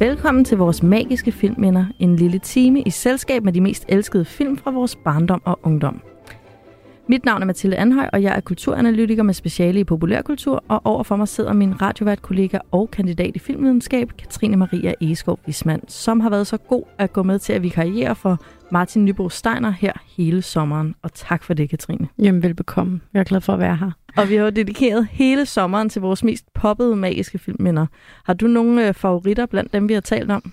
Velkommen til vores magiske filmminder. En lille time i selskab med de mest elskede film fra vores barndom og ungdom. Mit navn er Mathilde Anhøj, og jeg er kulturanalytiker med speciale i populærkultur, og overfor mig sidder min radiovært kollega og kandidat i filmvidenskab, Katrine Maria Egeskov Wisman, som har været så god at gå med til at vi karriere for Martin Nybo Steiner her hele sommeren. Og tak for det, Katrine. Jamen, velbekomme. Jeg er glad for at være her. Og vi har jo dedikeret hele sommeren til vores mest poppede magiske filmminder. Har du nogle øh, favoritter blandt dem, vi har talt om?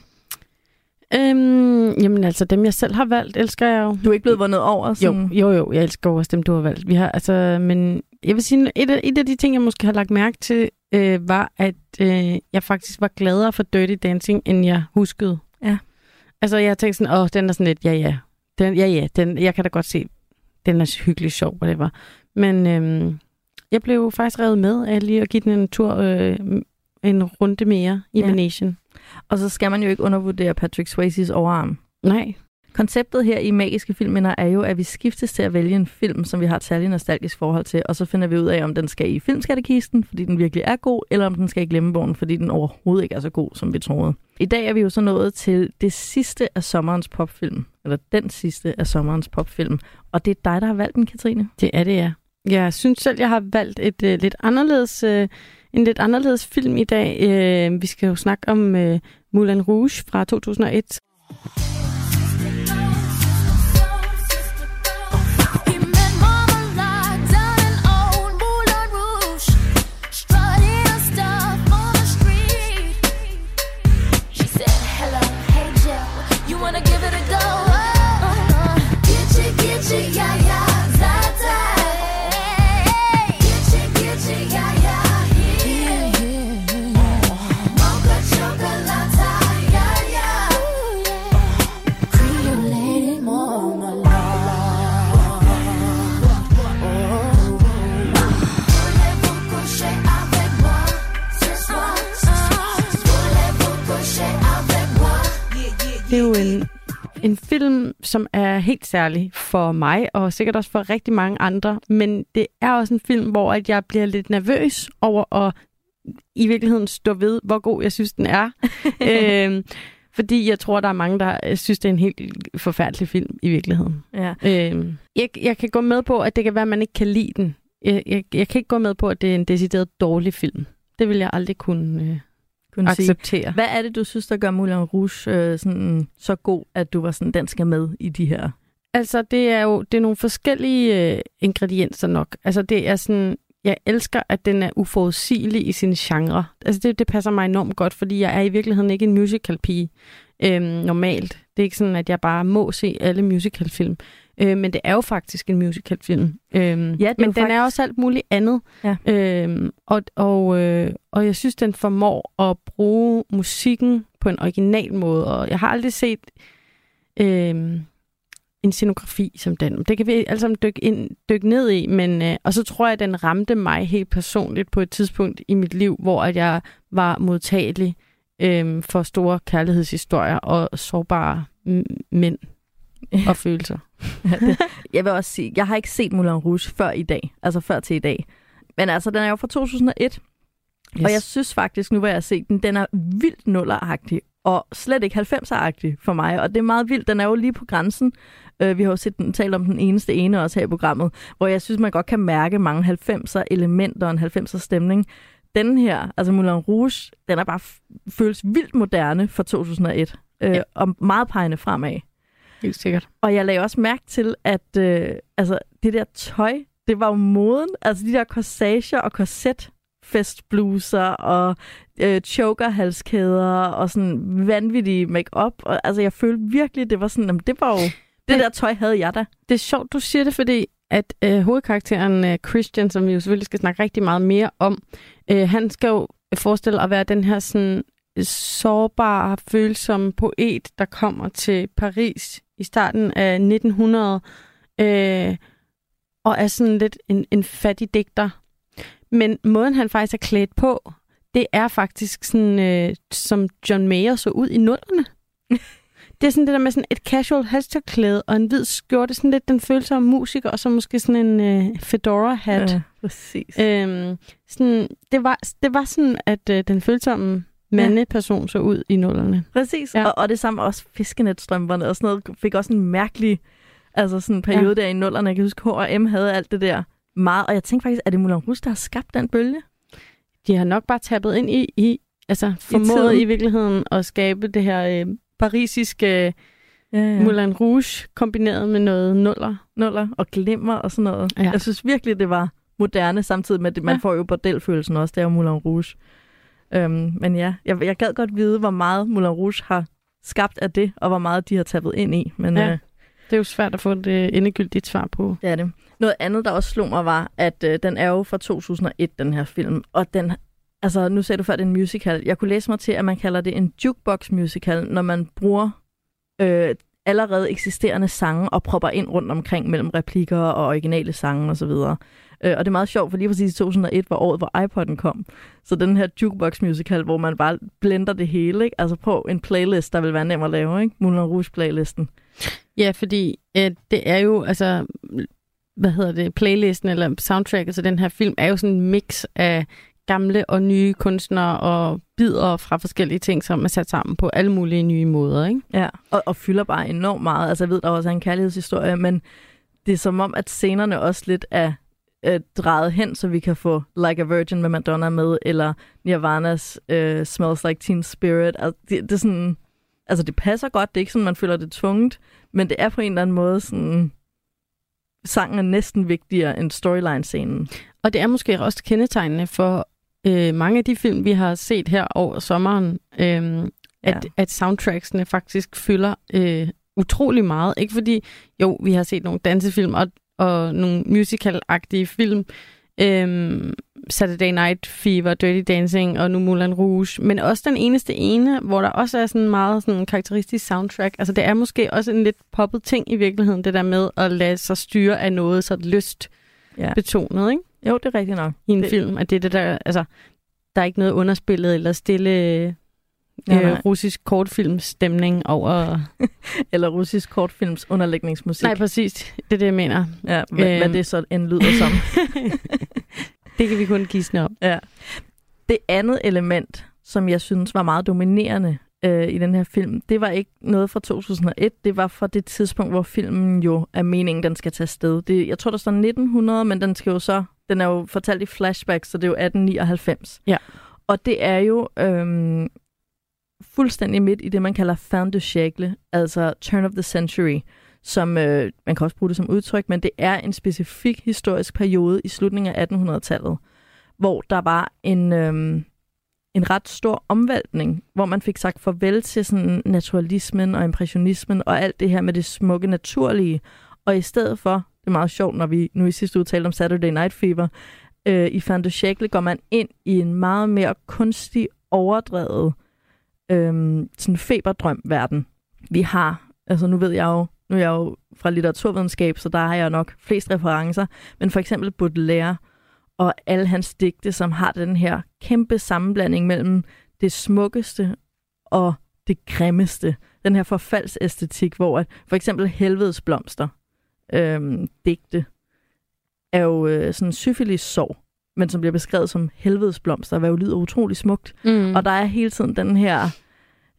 Øhm, jamen altså, dem jeg selv har valgt, elsker jeg jo. Du er ikke blevet vundet over? Sådan... Jo, jo, jo, jeg elsker også dem, du har valgt. Vi har, altså, men jeg vil sige, et af, et af de ting, jeg måske har lagt mærke til, øh, var, at øh, jeg faktisk var gladere for Dirty Dancing, end jeg huskede. Ja. Altså, jeg har tænkt sådan, åh, den er sådan lidt, ja, ja. Den, ja, ja, den, jeg kan da godt se, den er hyggelig sjov, det var. Men øh, jeg blev faktisk revet med af lige at give den en tur, øh, en runde mere i ja. Venetian. Og så skal man jo ikke undervurdere Patrick Swayze's overarm. Nej. Konceptet her i Magiske Filminder er jo, at vi skiftes til at vælge en film, som vi har et særligt nostalgisk forhold til, og så finder vi ud af, om den skal i filmskattekisten, fordi den virkelig er god, eller om den skal i glemmebogen, fordi den overhovedet ikke er så god, som vi troede. I dag er vi jo så nået til det sidste af sommerens popfilm, eller den sidste af sommerens popfilm, og det er dig, der har valgt den, Katrine. Det er det, ja. Jeg synes selv, jeg har valgt et øh, lidt anderledes... øh, en lidt anderledes film i dag. Øh, vi skal jo snakke om øh, Moulin Rouge fra 2001. helt særlig for mig, og sikkert også for rigtig mange andre. Men det er også en film, hvor at jeg bliver lidt nervøs over at i virkeligheden stå ved, hvor god jeg synes, den er. øhm, fordi jeg tror, der er mange, der øh, synes, det er en helt forfærdelig film i virkeligheden. Ja. Øhm, jeg, jeg kan gå med på, at det kan være, at man ikke kan lide den. Jeg, jeg, jeg kan ikke gå med på, at det er en decideret dårlig film. Det vil jeg aldrig kunne... Øh, kunne acceptere. Sige. Hvad er det, du synes, der gør Moulin Rouge øh, sådan, så god, at du var sådan, den skal med i de her? Altså, det er jo det er nogle forskellige øh, ingredienser nok. Altså, det er sådan, jeg elsker, at den er uforudsigelig i sin genre. Altså, det, det passer mig enormt godt, fordi jeg er i virkeligheden ikke en musical-pige øh, normalt. Det er ikke sådan, at jeg bare må se alle musicalfilm. Øh, men det er jo faktisk en musicalfilm. Øh, ja, men den faktisk... er også alt muligt andet. Ja. Øh, og, og, øh, og jeg synes, den formår at bruge musikken på en original måde. Og jeg har aldrig set øh, en scenografi som den. Det kan vi alle sammen dykke, ind, dykke ned i. Men, øh, og så tror jeg, at den ramte mig helt personligt på et tidspunkt i mit liv, hvor at jeg var modtagelig øh, for store kærlighedshistorier og sårbare mænd og følelser. ja, det, jeg vil også sige, jeg har ikke set Moulin Rouge før i dag, altså før til i dag. Men altså, den er jo fra 2001, yes. og jeg synes faktisk, nu hvor jeg har set den, den er vildt nulleragtig, og slet ikke 90'er-agtig for mig. Og det er meget vildt, den er jo lige på grænsen. Uh, vi har jo set den, talt om den eneste ene også her i programmet, hvor jeg synes, man godt kan mærke mange 90'er-elementer og en 90'er-stemning. Den her, altså Moulin Rouge, den er bare føles vildt moderne for 2001, uh, ja. og meget pegende fremad. Helt sikkert. Og jeg lagde også mærke til, at øh, altså, det der tøj, det var jo moden. Altså de der corsager og korset festbluser og øh, chokerhalskæder og sådan vanvittige make-up. Og, altså jeg følte virkelig, det var sådan, jamen, det var jo, det, der tøj havde jeg da. Det er sjovt, du siger det, fordi at øh, hovedkarakteren øh, Christian, som vi jo selvfølgelig skal snakke rigtig meget mere om, øh, han skal jo forestille at være den her sådan sårbar, følsom poet, der kommer til Paris i starten af 1900, øh, og er sådan lidt en, en fattig digter. Men måden, han faktisk er klædt på, det er faktisk sådan, øh, som John Mayer så ud i nullerne. Det er sådan det der med sådan et casual halsterklæde og en hvid skjorte. Sådan lidt den følsomme musiker, og så måske sådan en øh, fedora-hat. Ja, præcis. Øhm, sådan, det, var, det var sådan, at øh, den følsomme mandeperson så ud i nullerne. Præcis, ja. og, og det samme også fiskenetstrømperne og sådan noget, fik også en mærkelig altså sådan en periode ja. der i nullerne. Jeg kan huske, H&M havde alt det der meget, og jeg tænkte faktisk, er det Moulin Rouge, der har skabt den bølge? De har nok bare tappet ind i, i altså formået i, i virkeligheden at skabe det her øh, parisiske ja, ja. Moulin Rouge kombineret med noget nuller. Nuller og glimmer og sådan noget. Ja. Jeg synes virkelig, det var moderne, samtidig med, at man ja. får jo bordelfølelsen også, det er Moulin Rouge. Øhm, men ja, jeg, jeg gad godt vide, hvor meget Moulin Rouge har skabt af det, og hvor meget de har tappet ind i. Men, ja. øh, det er jo svært at få et øh, endegyldigt svar på. Det er det. Noget andet, der også slog mig, var, at øh, den er jo fra 2001, den her film. Og den, altså nu sagde du før, det er en musical. Jeg kunne læse mig til, at man kalder det en jukebox musical, når man bruger øh, allerede eksisterende sange og propper ind rundt omkring mellem replikker og originale sange osv. Og, øh, og det er meget sjovt, for lige præcis i 2001 var året, hvor iPod'en kom. Så den her jukebox musical, hvor man bare blender det hele. Ikke? Altså på en playlist, der vil være nem at lave. Ikke? Moulin Rouge-playlisten. Ja, fordi øh, det er jo, altså, hvad hedder det, playlisten eller soundtracket til den her film, er jo sådan en mix af gamle og nye kunstnere og bidder fra forskellige ting, som er sat sammen på alle mulige nye måder. Ikke? Ja, og, og fylder bare enormt meget. Altså jeg ved, der også er en kærlighedshistorie, men det er som om, at scenerne også lidt er øh, drejet hen, så vi kan få Like a Virgin med Madonna med, eller Nirvana's øh, Smells Like Teen Spirit. Altså, det, det er sådan altså det passer godt, det er ikke sådan, man føler det tvunget, men det er på en eller anden måde sådan, sangen er næsten vigtigere end storyline-scenen. Og det er måske også kendetegnende for øh, mange af de film, vi har set her over sommeren, øh, at, ja. at soundtracksene faktisk fylder øh, utrolig meget. Ikke fordi, jo, vi har set nogle dansefilm og, og nogle musical-agtige film, øhm, Saturday Night Fever, Dirty Dancing og nu Moulin Rouge, men også den eneste ene, hvor der også er sådan meget sådan karakteristisk soundtrack. Altså det er måske også en lidt poppet ting i virkeligheden, det der med at lade sig styre af noget så lyst ja. betonet, ikke? Jo, det er rigtigt nok. I en det... film, at det er det der, altså, der er ikke noget underspillet eller stille ja, øh, russisk kortfilmstemning over... Eller russisk kortfilms underlægningsmusik. Nej, præcis. Det er det, jeg mener. Ja, hvad, øhm. hvad det så end lyder som. det kan vi kun gisne om. Ja. Det andet element, som jeg synes var meget dominerende øh, i den her film, det var ikke noget fra 2001. Det var fra det tidspunkt, hvor filmen jo er meningen, den skal tage sted. Det, jeg tror, der står 1900, men den skal jo så... Den er jo fortalt i flashback, så det er jo 1899. Ja. Og det er jo øhm, fuldstændig midt i det, man kalder fin de siècle, altså turn of the century, som øh, man kan også bruge det som udtryk, men det er en specifik historisk periode i slutningen af 1800-tallet, hvor der var en, øh, en ret stor omvæltning, hvor man fik sagt farvel til sådan naturalismen og impressionismen og alt det her med det smukke naturlige, og i stedet for, det er meget sjovt, når vi nu i sidste uge talte om Saturday Night Fever, øh, i Fin de Siècle går man ind i en meget mere kunstig, overdrevet øhm, sådan feberdrøm-verden. Vi har, altså nu ved jeg jo, nu er jeg jo fra litteraturvidenskab, så der har jeg nok flest referencer, men for eksempel Baudelaire og alle hans digte, som har den her kæmpe sammenblanding mellem det smukkeste og det grimmeste. Den her forfaldsæstetik, hvor at for eksempel helvedes blomster øhm, digte er jo øh, sådan syfilis sorg men som bliver beskrevet som helvedes blomster, hvad jo lyder utrolig smukt. Mm. Og der er hele tiden den her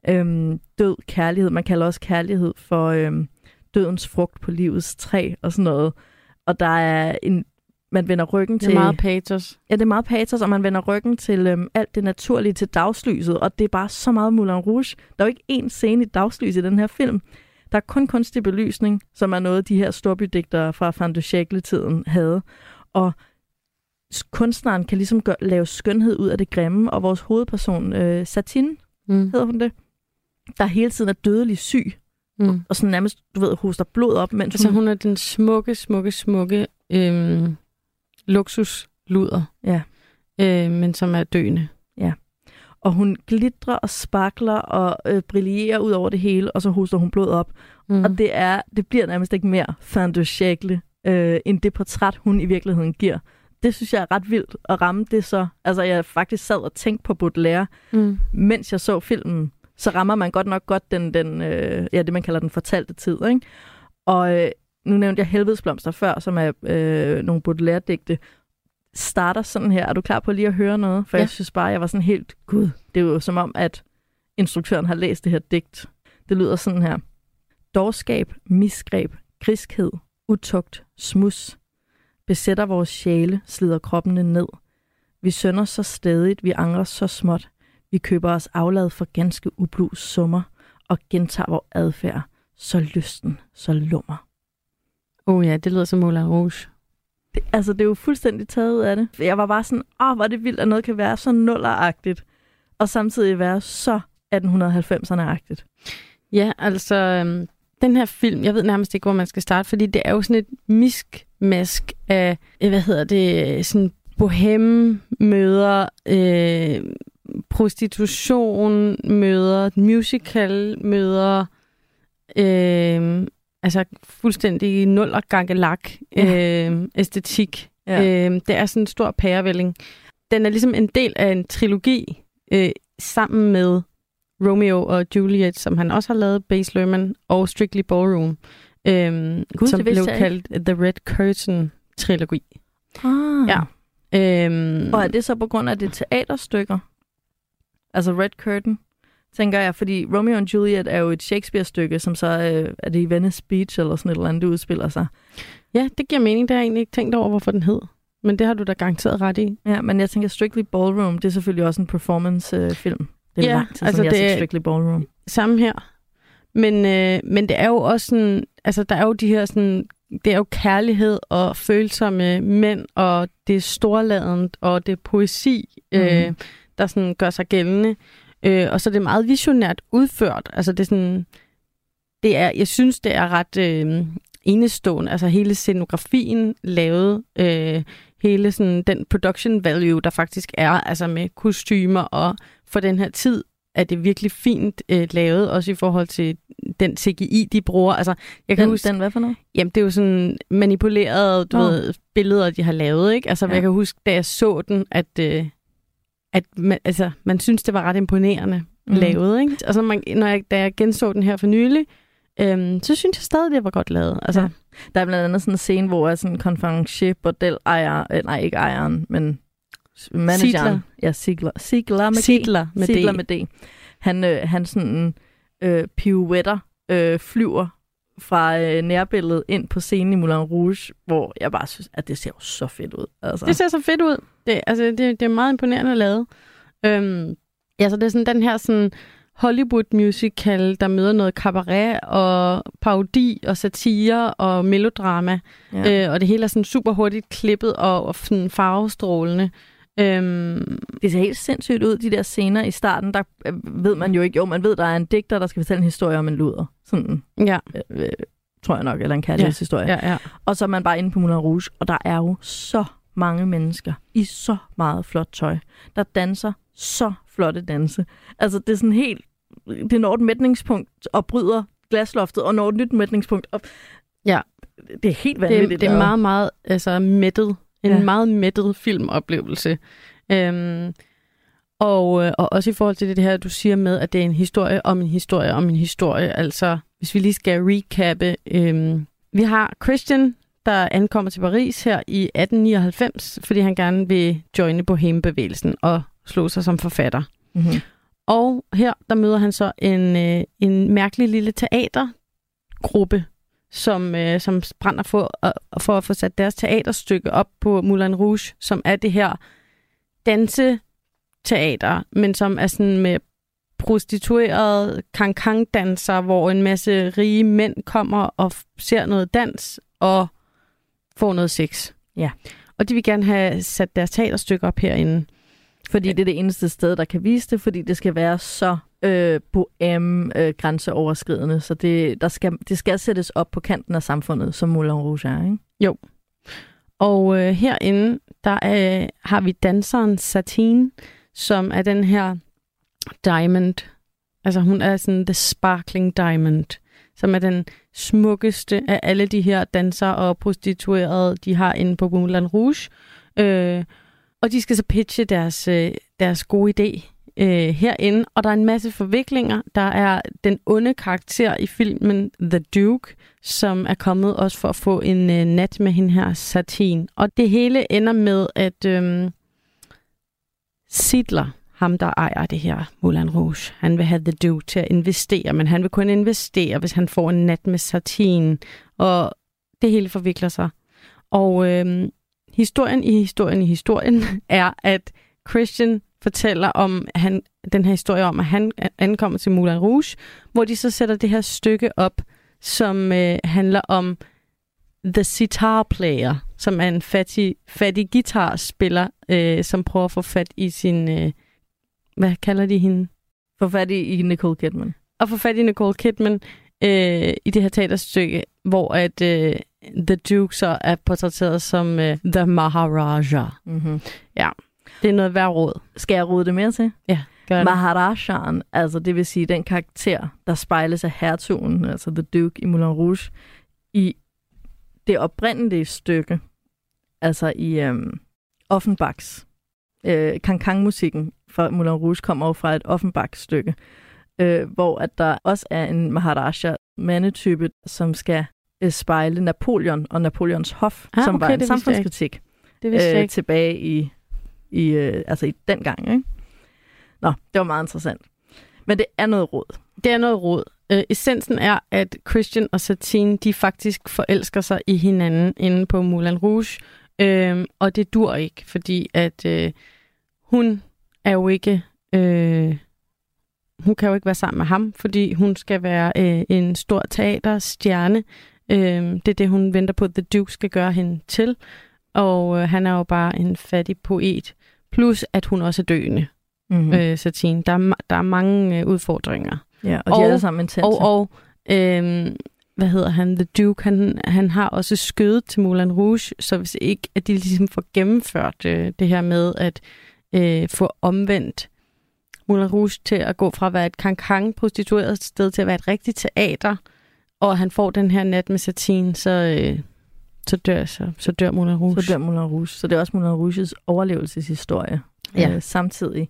øhm, død kærlighed. Man kalder også kærlighed for øhm, dødens frugt på livets træ og sådan noget. Og der er en, man vender ryggen til... Det er meget patos. Ja, det er meget patos, og man vender ryggen til øhm, alt det naturlige, til dagslyset, og det er bare så meget Moulin Rouge. Der er jo ikke én scene i dagslys i den her film. Der er kun kunstig belysning, som er noget, de her storbydigtere fra Van de tiden havde. Og kunstneren kan ligesom gøre, lave skønhed ud af det grimme, og vores hovedperson, øh, Satin, mm. hedder hun det, der hele tiden er dødelig syg, mm. og, sådan nærmest, du ved, hoster blod op, mens altså, hun... hun er den smukke, smukke, smukke øhm, luksusluder, ja. øh, men som er døende. Ja. Og hun glitrer og sparkler og øh, brillerer ud over det hele, og så hoster hun blod op. Mm. Og det er det bliver nærmest ikke mere fin de øh, end det portræt, hun i virkeligheden giver det synes jeg er ret vildt at ramme det så. Altså, jeg faktisk sad og tænkte på Baudelaire, mm. mens jeg så filmen. så rammer man godt nok godt den, den øh, ja, det, man kalder den fortalte tid. Ikke? Og øh, nu nævnte jeg Helvedesblomster før, som er øh, nogle Baudelaire-digte, starter sådan her. Er du klar på lige at høre noget? For ja. jeg synes bare, jeg var sådan helt, gud, det er jo som om, at instruktøren har læst det her digt. Det lyder sådan her. Dårskab, misgreb, griskhed, utugt, smus, besætter vores sjæle, slider kroppene ned. Vi sønder så stadigt, vi angrer så småt. Vi køber os aflad for ganske ublu summer og gentager vores adfærd, så lysten, så lummer. Oh ja, det lyder som Moulin Rouge. Det, altså, det er jo fuldstændig taget ud af det. Jeg var bare sådan, åh, hvor er det vildt, at noget kan være så nulleragtigt, og samtidig være så 1890'erne-agtigt. Ja, altså, øhm, den her film, jeg ved nærmest ikke, hvor man skal starte, fordi det er jo sådan et miskmask af, øh, hvad hedder det, sådan bohem møder øh, prostitution, møder musical, møder øh, altså fuldstændig nul og gangelak ja. øh, æstetik. Ja. Øh, det er sådan en stor pærevælling. Den er ligesom en del af en trilogi øh, sammen med Romeo og Juliet, som han også har lavet, Base Lerman og Strictly Ballroom, øhm, Gud, som blev kaldt The Red Curtain-trilogi. Ah. Ja. Øhm, og er det så på grund af det teaterstykker? Altså Red Curtain, tænker jeg, fordi Romeo og Juliet er jo et Shakespeare-stykke, som så øh, er det i Venice Beach eller sådan et eller andet, det udspiller sig. Ja, det giver mening. Det har jeg egentlig ikke tænkt over, hvorfor den hed. Men det har du da garanteret ret i. Ja, men jeg tænker Strictly Ballroom, det er selvfølgelig også en performance-film. Det er ja, lang tid, altså som det jeg Strictly Ballroom. Samme her. Men, øh, men det er jo også sådan, altså der er jo de her sådan, det er jo kærlighed og følsomme mænd, og det er storladent, og det er poesi, mm. øh, mhm. der sådan gør sig gældende. Øh, og så er det meget visionært udført. Altså det er sådan, det er, jeg synes, det er ret øh, enestående. Altså hele scenografien lavet, øh, hele sådan, den production value, der faktisk er, altså med kostymer og for den her tid, er det virkelig fint øh, lavet, også i forhold til den CGI, de bruger. Altså, jeg kan den, huske, den hvad for noget? Jamen, det er jo sådan manipulerede du ved, billeder, de har lavet. Ikke? Altså, ja. jeg kan huske, da jeg så den, at, øh, at man, altså, man synes, det var ret imponerende mm. lavet. Ikke? Altså, man, når jeg, da jeg genså den her for nylig, øhm, så synes jeg stadig, det var godt lavet. Altså, ja. Der er blandt andet sådan en scene, hvor er sådan en konferencier bordel ejer, øh, nej ikke ejeren, men manageren. Sigler. Ja, Sigler. Sigler med Sigler med, Sigler med D. Han, øh, han sådan øh, pirouetter øh, flyver fra øh, nærbilledet ind på scenen i Moulin Rouge, hvor jeg bare synes, at det ser jo så fedt ud. Altså. Det ser så fedt ud. Det, altså, det, det er meget imponerende lavet. Øhm, ja, så det er sådan den her sådan Hollywood musical, der møder noget cabaret og parodi og satire og melodrama. Ja. Øh, og det hele er sådan super hurtigt klippet og, og sådan farvestrålende. Øhm, det ser helt sindssygt ud, de der scener i starten. Der øh, ved man jo ikke, jo, man ved, der er en digter, der skal fortælle en historie om en luder. Sådan, ja. øh, øh, tror jeg nok, eller en kærlighedshistorie. Ja, ja, ja. Og så er man bare inde på Moulin Rouge, og der er jo så mange mennesker i så meget flot tøj, der danser så flotte danse. Altså, det er sådan helt... Det når et mætningspunkt og bryder glasloftet, og når et nyt mætningspunkt. Og ja. Det er helt vanvittigt. Det, det er meget, meget altså, mættet en ja. meget mættet filmoplevelse. Øhm, og, øh, og også i forhold til det her, du siger med, at det er en historie om en historie om en historie. Altså, hvis vi lige skal recappe. Øhm, vi har Christian, der ankommer til Paris her i 1899, fordi han gerne vil joine Bohème-bevægelsen og slå sig som forfatter. Mm-hmm. Og her, der møder han så en, øh, en mærkelig lille teatergruppe, som, øh, som brænder for, øh, for at få sat deres teaterstykke op på Moulin Rouge, som er det her danseteater, men som er sådan med prostituerede kankang-danser, hvor en masse rige mænd kommer og ser noget dans og får noget sex. Ja. Og de vil gerne have sat deres teaterstykke op herinde. Fordi det er det eneste sted, der kan vise det, fordi det skal være så øh, bohem øh, grænseoverskridende, så det, der skal, det skal sættes op på kanten af samfundet, som Moulin Rouge er, ikke? Jo. Og øh, herinde, der øh, har vi danseren Satine, som er den her diamond. Altså hun er sådan the sparkling diamond, som er den smukkeste af alle de her dansere og prostituerede, de har inde på Moulin Rouge. Øh, og de skal så pitche deres, øh, deres gode idé øh, herinde, og der er en masse forviklinger. Der er den onde karakter i filmen The Duke, som er kommet også for at få en øh, nat med hende her Satin. Og det hele ender med, at øh, Sidler, ham der ejer det her Moulin Rouge, han vil have The Duke til at investere, men han vil kun investere, hvis han får en nat med Satin. Og det hele forvikler sig. Og øh, historien i historien i historien er, at Christian fortæller om han, den her historie om, at han ankommer til Moulin Rouge, hvor de så sætter det her stykke op, som øh, handler om The Sitar Player, som er en fattig, fattig guitarspiller, øh, som prøver at få fat i sin... Øh, hvad kalder de hende? Få fat i Nicole Kidman. Og få fat i Nicole Kidman øh, i det her teaterstykke, hvor at øh, The Duke så er portrætteret som øh, The Maharaja. Mm-hmm. Ja, det er noget værd råd. Skal jeg rode det mere til? Ja, gør det. Maharajaen, altså det vil sige den karakter, der spejles af hertugen, altså The Duke i Moulin Rouge, i det oprindelige stykke, altså i øhm, Offenbachs. Øh, Kankang-musikken fra Moulin Rouge kommer jo fra et Offenbach-stykke, øh, hvor at der også er en Maharaja mandetype, som skal spejle Napoleon og Napoleons hof, Ah, som okay, var en det samfundskritik Det øh, ikke. tilbage i, i, øh, altså i den gang. Ikke? Nå, det var meget interessant. Men det er noget råd. Det er noget råd. Øh, essensen er, at Christian og Satine, de faktisk forelsker sig i hinanden inde på Moulin Rouge. Øh, og det dur ikke, fordi at øh, hun er jo ikke... Øh, hun kan jo ikke være sammen med ham, fordi hun skal være øh, en stor teaterstjerne. Øh, det er det, hun venter på, at The Duke skal gøre hende til. Og øh, han er jo bare en fattig poet. Plus, at hun også er døende, Mm-hmm. mm. øh, Satine. Der er, der er mange øh, udfordringer. ja, og de er alle sammen intense. Og, og øhm, hvad hedder han, The Duke, han, han har også skødet til Moulin Rouge, så hvis ikke, at de ligesom får gennemført øh, det her med at øh, få omvendt Moulin Rouge til at gå fra at være et kankang prostitueret sted til at være et rigtigt teater, og han får den her nat med Satine, så, øh, så, dør, så, så dør Moulin Rouge. Så dør Moulin Rouge. Så det er også Moulin Rouges overlevelseshistorie. Ja. Øh, samtidig.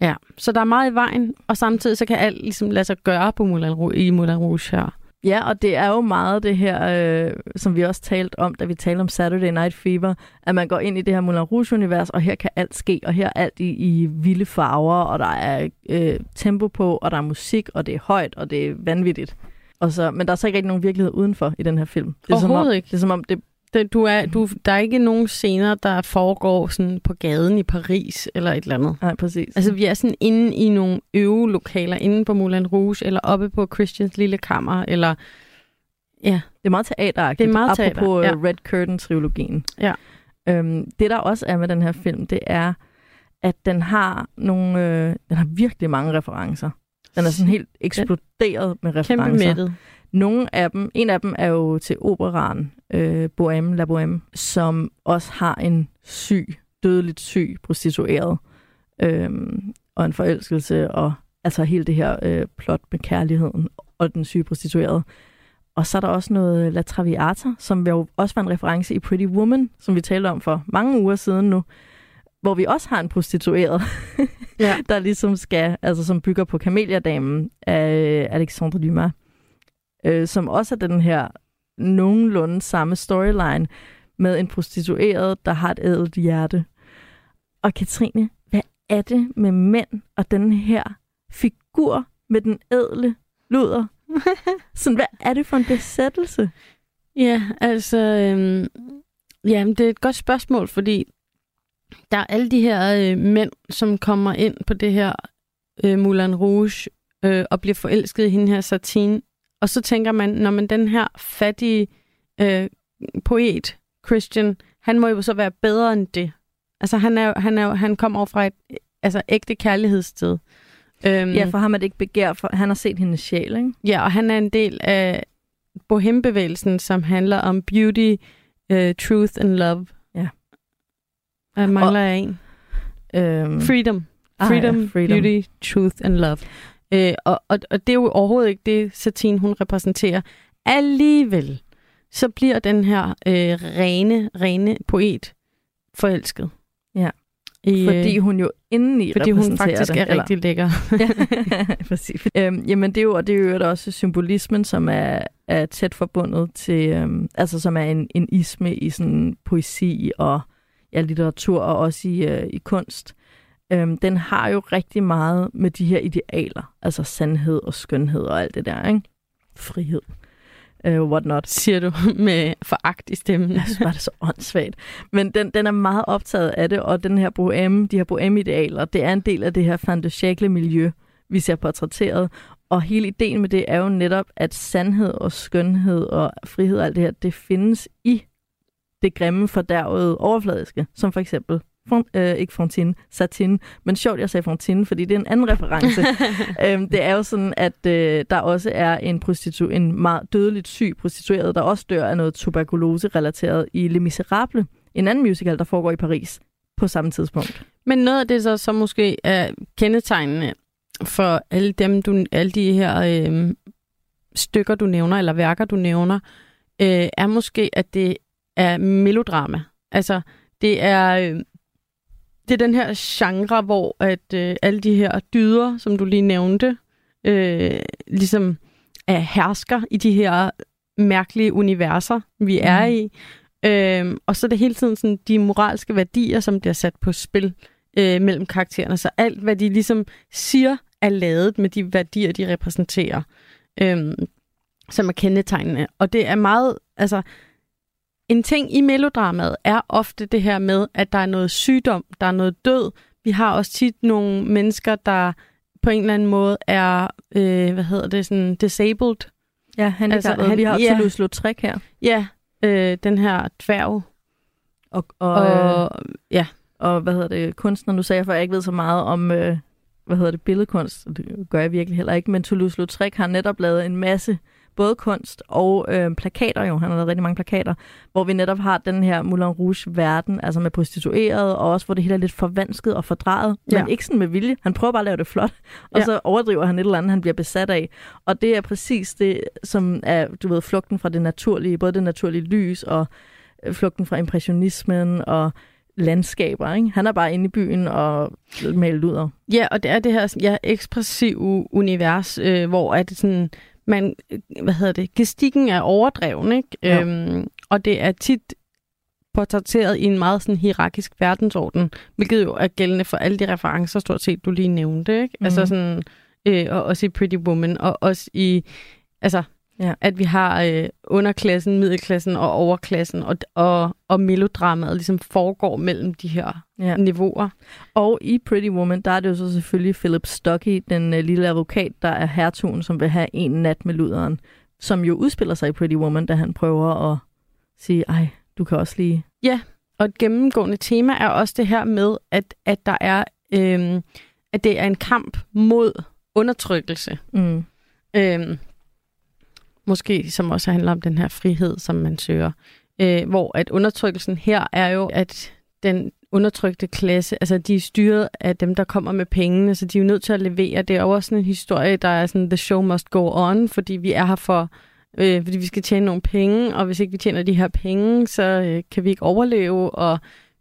Ja, så der er meget i vejen, og samtidig så kan alt ligesom lade sig gøre på Moulin Rouge, i Moulin Rouge her. Ja, og det er jo meget det her, øh, som vi også talte om, da vi talte om Saturday Night Fever, at man går ind i det her Moulin Rouge-univers, og her kan alt ske, og her er alt i, i vilde farver, og der er øh, tempo på, og der er musik, og det er højt, og det er vanvittigt. Og så, men der er så ikke rigtig nogen virkelighed udenfor i den her film. Det er som om, Overhovedet ikke. Det er som om, det, Det, du er, du, der er ikke nogen scener, der foregår sådan på gaden i Paris eller et eller andet. nej, præcis. Altså, vi er sådan inde i nogle øvelokaler, inde på Moulin Rouge, eller oppe på Christians lille kammer, eller... Ja, Det er meget teateragtigt. Det er meget teater, Apropos ja. ja. Red Curtain-trilogien. Ja. Øhm, det, der også er med den her film, det er, at den har nogle, øh, den har virkelig mange referencer. Den er sådan helt eksploderet med kæmpe referencer. mættet. Nogle af dem, en af dem er jo til operaen øh, Bohème, La Bohème, som også har en syg, dødeligt syg prostitueret. Øhm, og en forelskelse, og altså hele det her øh, plot med kærligheden og den syge prostituerede. Og så er der også noget La Traviata, som jo også var en reference i Pretty Woman, som vi talte om for mange uger siden nu, hvor vi også har en prostitueret, Ja. der ligesom skal, altså som bygger på Kameliadamen af Alexandre Dumas, øh, som også er den her nogenlunde samme storyline med en prostitueret, der har et ædelt hjerte. Og Katrine, hvad er det med mænd og den her figur med den ædle luder? Sådan, hvad er det for en besættelse? Ja, altså... Øhm, ja, det er et godt spørgsmål, fordi der er alle de her øh, mænd, som kommer ind på det her øh, Moulin Rouge øh, og bliver forelsket i hende her Satine. Og så tænker man, når man den her fattige øh, poet, Christian, han må jo så være bedre end det. Altså, han, er, han, er, han kommer over fra et altså, ægte kærlighedssted. Øhm, Ja, for ham er det ikke begær, for han har set hendes sjæl, ikke? Ja, og han er en del af bohembevægelsen, som handler om beauty, uh, truth and love. Jeg mangler jeg en. Øhm, Freedom. ah, Freedom, ja, freedom. beauty, truth and love. Øh, og, og, og det er jo overhovedet ikke det, Satine hun repræsenterer. Alligevel, så bliver den her øh, rene, rene poet forelsket. Ja. I, fordi hun jo indeni Fordi hun faktisk det, er eller? rigtig lækker. ja, præcis. Øhm, jamen det er jo, og det er jo også symbolismen, som er, er tæt forbundet til, øhm, altså som er en, en isme i sådan poesi og ja, litteratur og også i, øh, i kunst. Øhm, den har jo rigtig meget med de her idealer, altså sandhed og skønhed og alt det der, ikke? Frihed uh, whatnot. Siger du med foragt i stemmen. Jeg synes bare, det er så åndssvagt. Men den, den er meget optaget af det, og den her bohème, de her bohème-idealer, det er en del af det her fantasiegle miljø, vi ser portrætteret. Og hele ideen med det er jo netop, at sandhed og skønhed og frihed og alt det her, det findes i det grimme, fordærvede overfladiske, som for eksempel Font, øh, ikke Fontine, Satin. Men sjovt, jeg sagde Fontine, fordi det er en anden reference. øhm, det er jo sådan, at øh, der også er en, prostitu- en meget dødeligt syg prostitueret, der også dør af noget tuberkulose-relateret i Les Miserables, en anden musical, der foregår i Paris på samme tidspunkt. Men noget af det, så, så måske er kendetegnende for alle, dem, du, alle de her øh, stykker, du nævner, eller værker, du nævner, øh, er måske, at det er melodrama. Altså, det er, øh, det er den her genre, hvor at øh, alle de her dyder, som du lige nævnte, øh, ligesom er hersker i de her mærkelige universer, vi mm. er i. Øh, og så er det hele tiden sådan de moralske værdier, som bliver sat på spil øh, mellem karaktererne. Så alt, hvad de ligesom siger, er lavet med de værdier, de repræsenterer, øh, som er kendetegnende. Og det er meget, altså, en ting i melodramaet er ofte det her med, at der er noget sygdom, der er noget død. Vi har også tit nogle mennesker, der på en eller anden måde er, øh, hvad hedder det, sådan disabled. Ja, han Altså, han, vi har ja, Toulouse-Lautrec her. Ja, øh, den her dværg. Og, og, og øh, ja. Og hvad hedder det, kunstner, nu sagde jeg, for jeg ikke ved så meget om, øh, hvad hedder det, billedkunst. Det gør jeg virkelig heller ikke, men Toulouse-Lautrec har netop lavet en masse øh, både kunst og øh, plakater jo. Han har lavet rigtig mange plakater, hvor vi netop har den her Moulin Rouge-verden, altså med prostitueret, og også hvor det hele er lidt forvansket og fordrejet, ja. men ikke sådan med vilje. Han prøver bare at lave det flot, og ja. så overdriver han et eller andet, han bliver besat af. Og det er præcis det, som er, du ved, flugten fra det naturlige, både det naturlige lys og øh, flugten fra impressionismen og landskaber. Ikke? Han er bare inde i byen og malet ud af. Ja, og det er det her ja, ekspressive univers, øh, hvor at sådan, man, hvad hedder det, gestikken er overdreven, ikke? Ja. Øhm, og det er tit portrætteret i en meget sådan hierarkisk verdensorden, hvilket jo er gældende for alle de referencer, stort set, du lige nævnte, ikke? Mm. Altså mhm. sådan, øh, og også i Pretty Woman, og også i, altså, Ja. At vi har øh, underklassen, middelklassen og overklassen, og, og, og melodramaet ligesom foregår mellem de her ja. niveauer. Og i Pretty Woman, der er det jo så selvfølgelig Philip Stuckey, den øh, lille advokat, der er hertugen, som vil have en nat med luderen, som jo udspiller sig i Pretty Woman, da han prøver at sige, ej, du kan også lige... Ja, og et gennemgående tema er også det her med, at, at der er, øh, at det er en kamp mod undertrykkelse. Mm. Øh, måske som også handler om den her frihed, som man søger. Øh, hvor at undertrykkelsen her er jo, at den undertrykte klasse, altså de er styret af dem, der kommer med pengene, så de er jo nødt til at levere. Det er jo også sådan en historie, der er sådan, the show must go on, fordi vi er her for, øh, fordi vi skal tjene nogle penge, og hvis ikke vi tjener de her penge, så øh, kan vi ikke overleve, og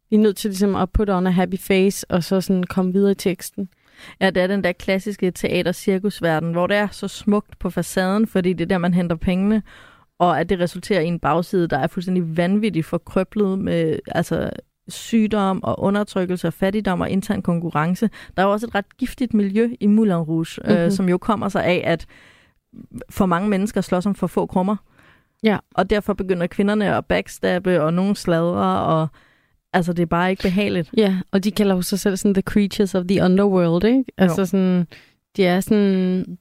vi er nødt til ligesom at put on a happy face, og så sådan komme videre i teksten. Ja, det er den der klassiske teater-cirkusverden, hvor det er så smukt på facaden, fordi det er der, man henter pengene, og at det resulterer i en bagside, der er fuldstændig vanvittigt forkrøblet med altså, sygdom og undertrykkelse og fattigdom og intern konkurrence. Der er jo også et ret giftigt miljø i Moulin Rouge, mm-hmm. øh, mhm. som jo kommer sig af, at for mange mennesker slås om for få krummer. Ja. Og derfor begynder kvinderne at backstabbe, og nogle sladre, og Altså, det er bare ikke behageligt. Ja, og de kalder jo sig selv sådan the creatures of the underworld, ikke? Altså jo. sådan, de er sådan,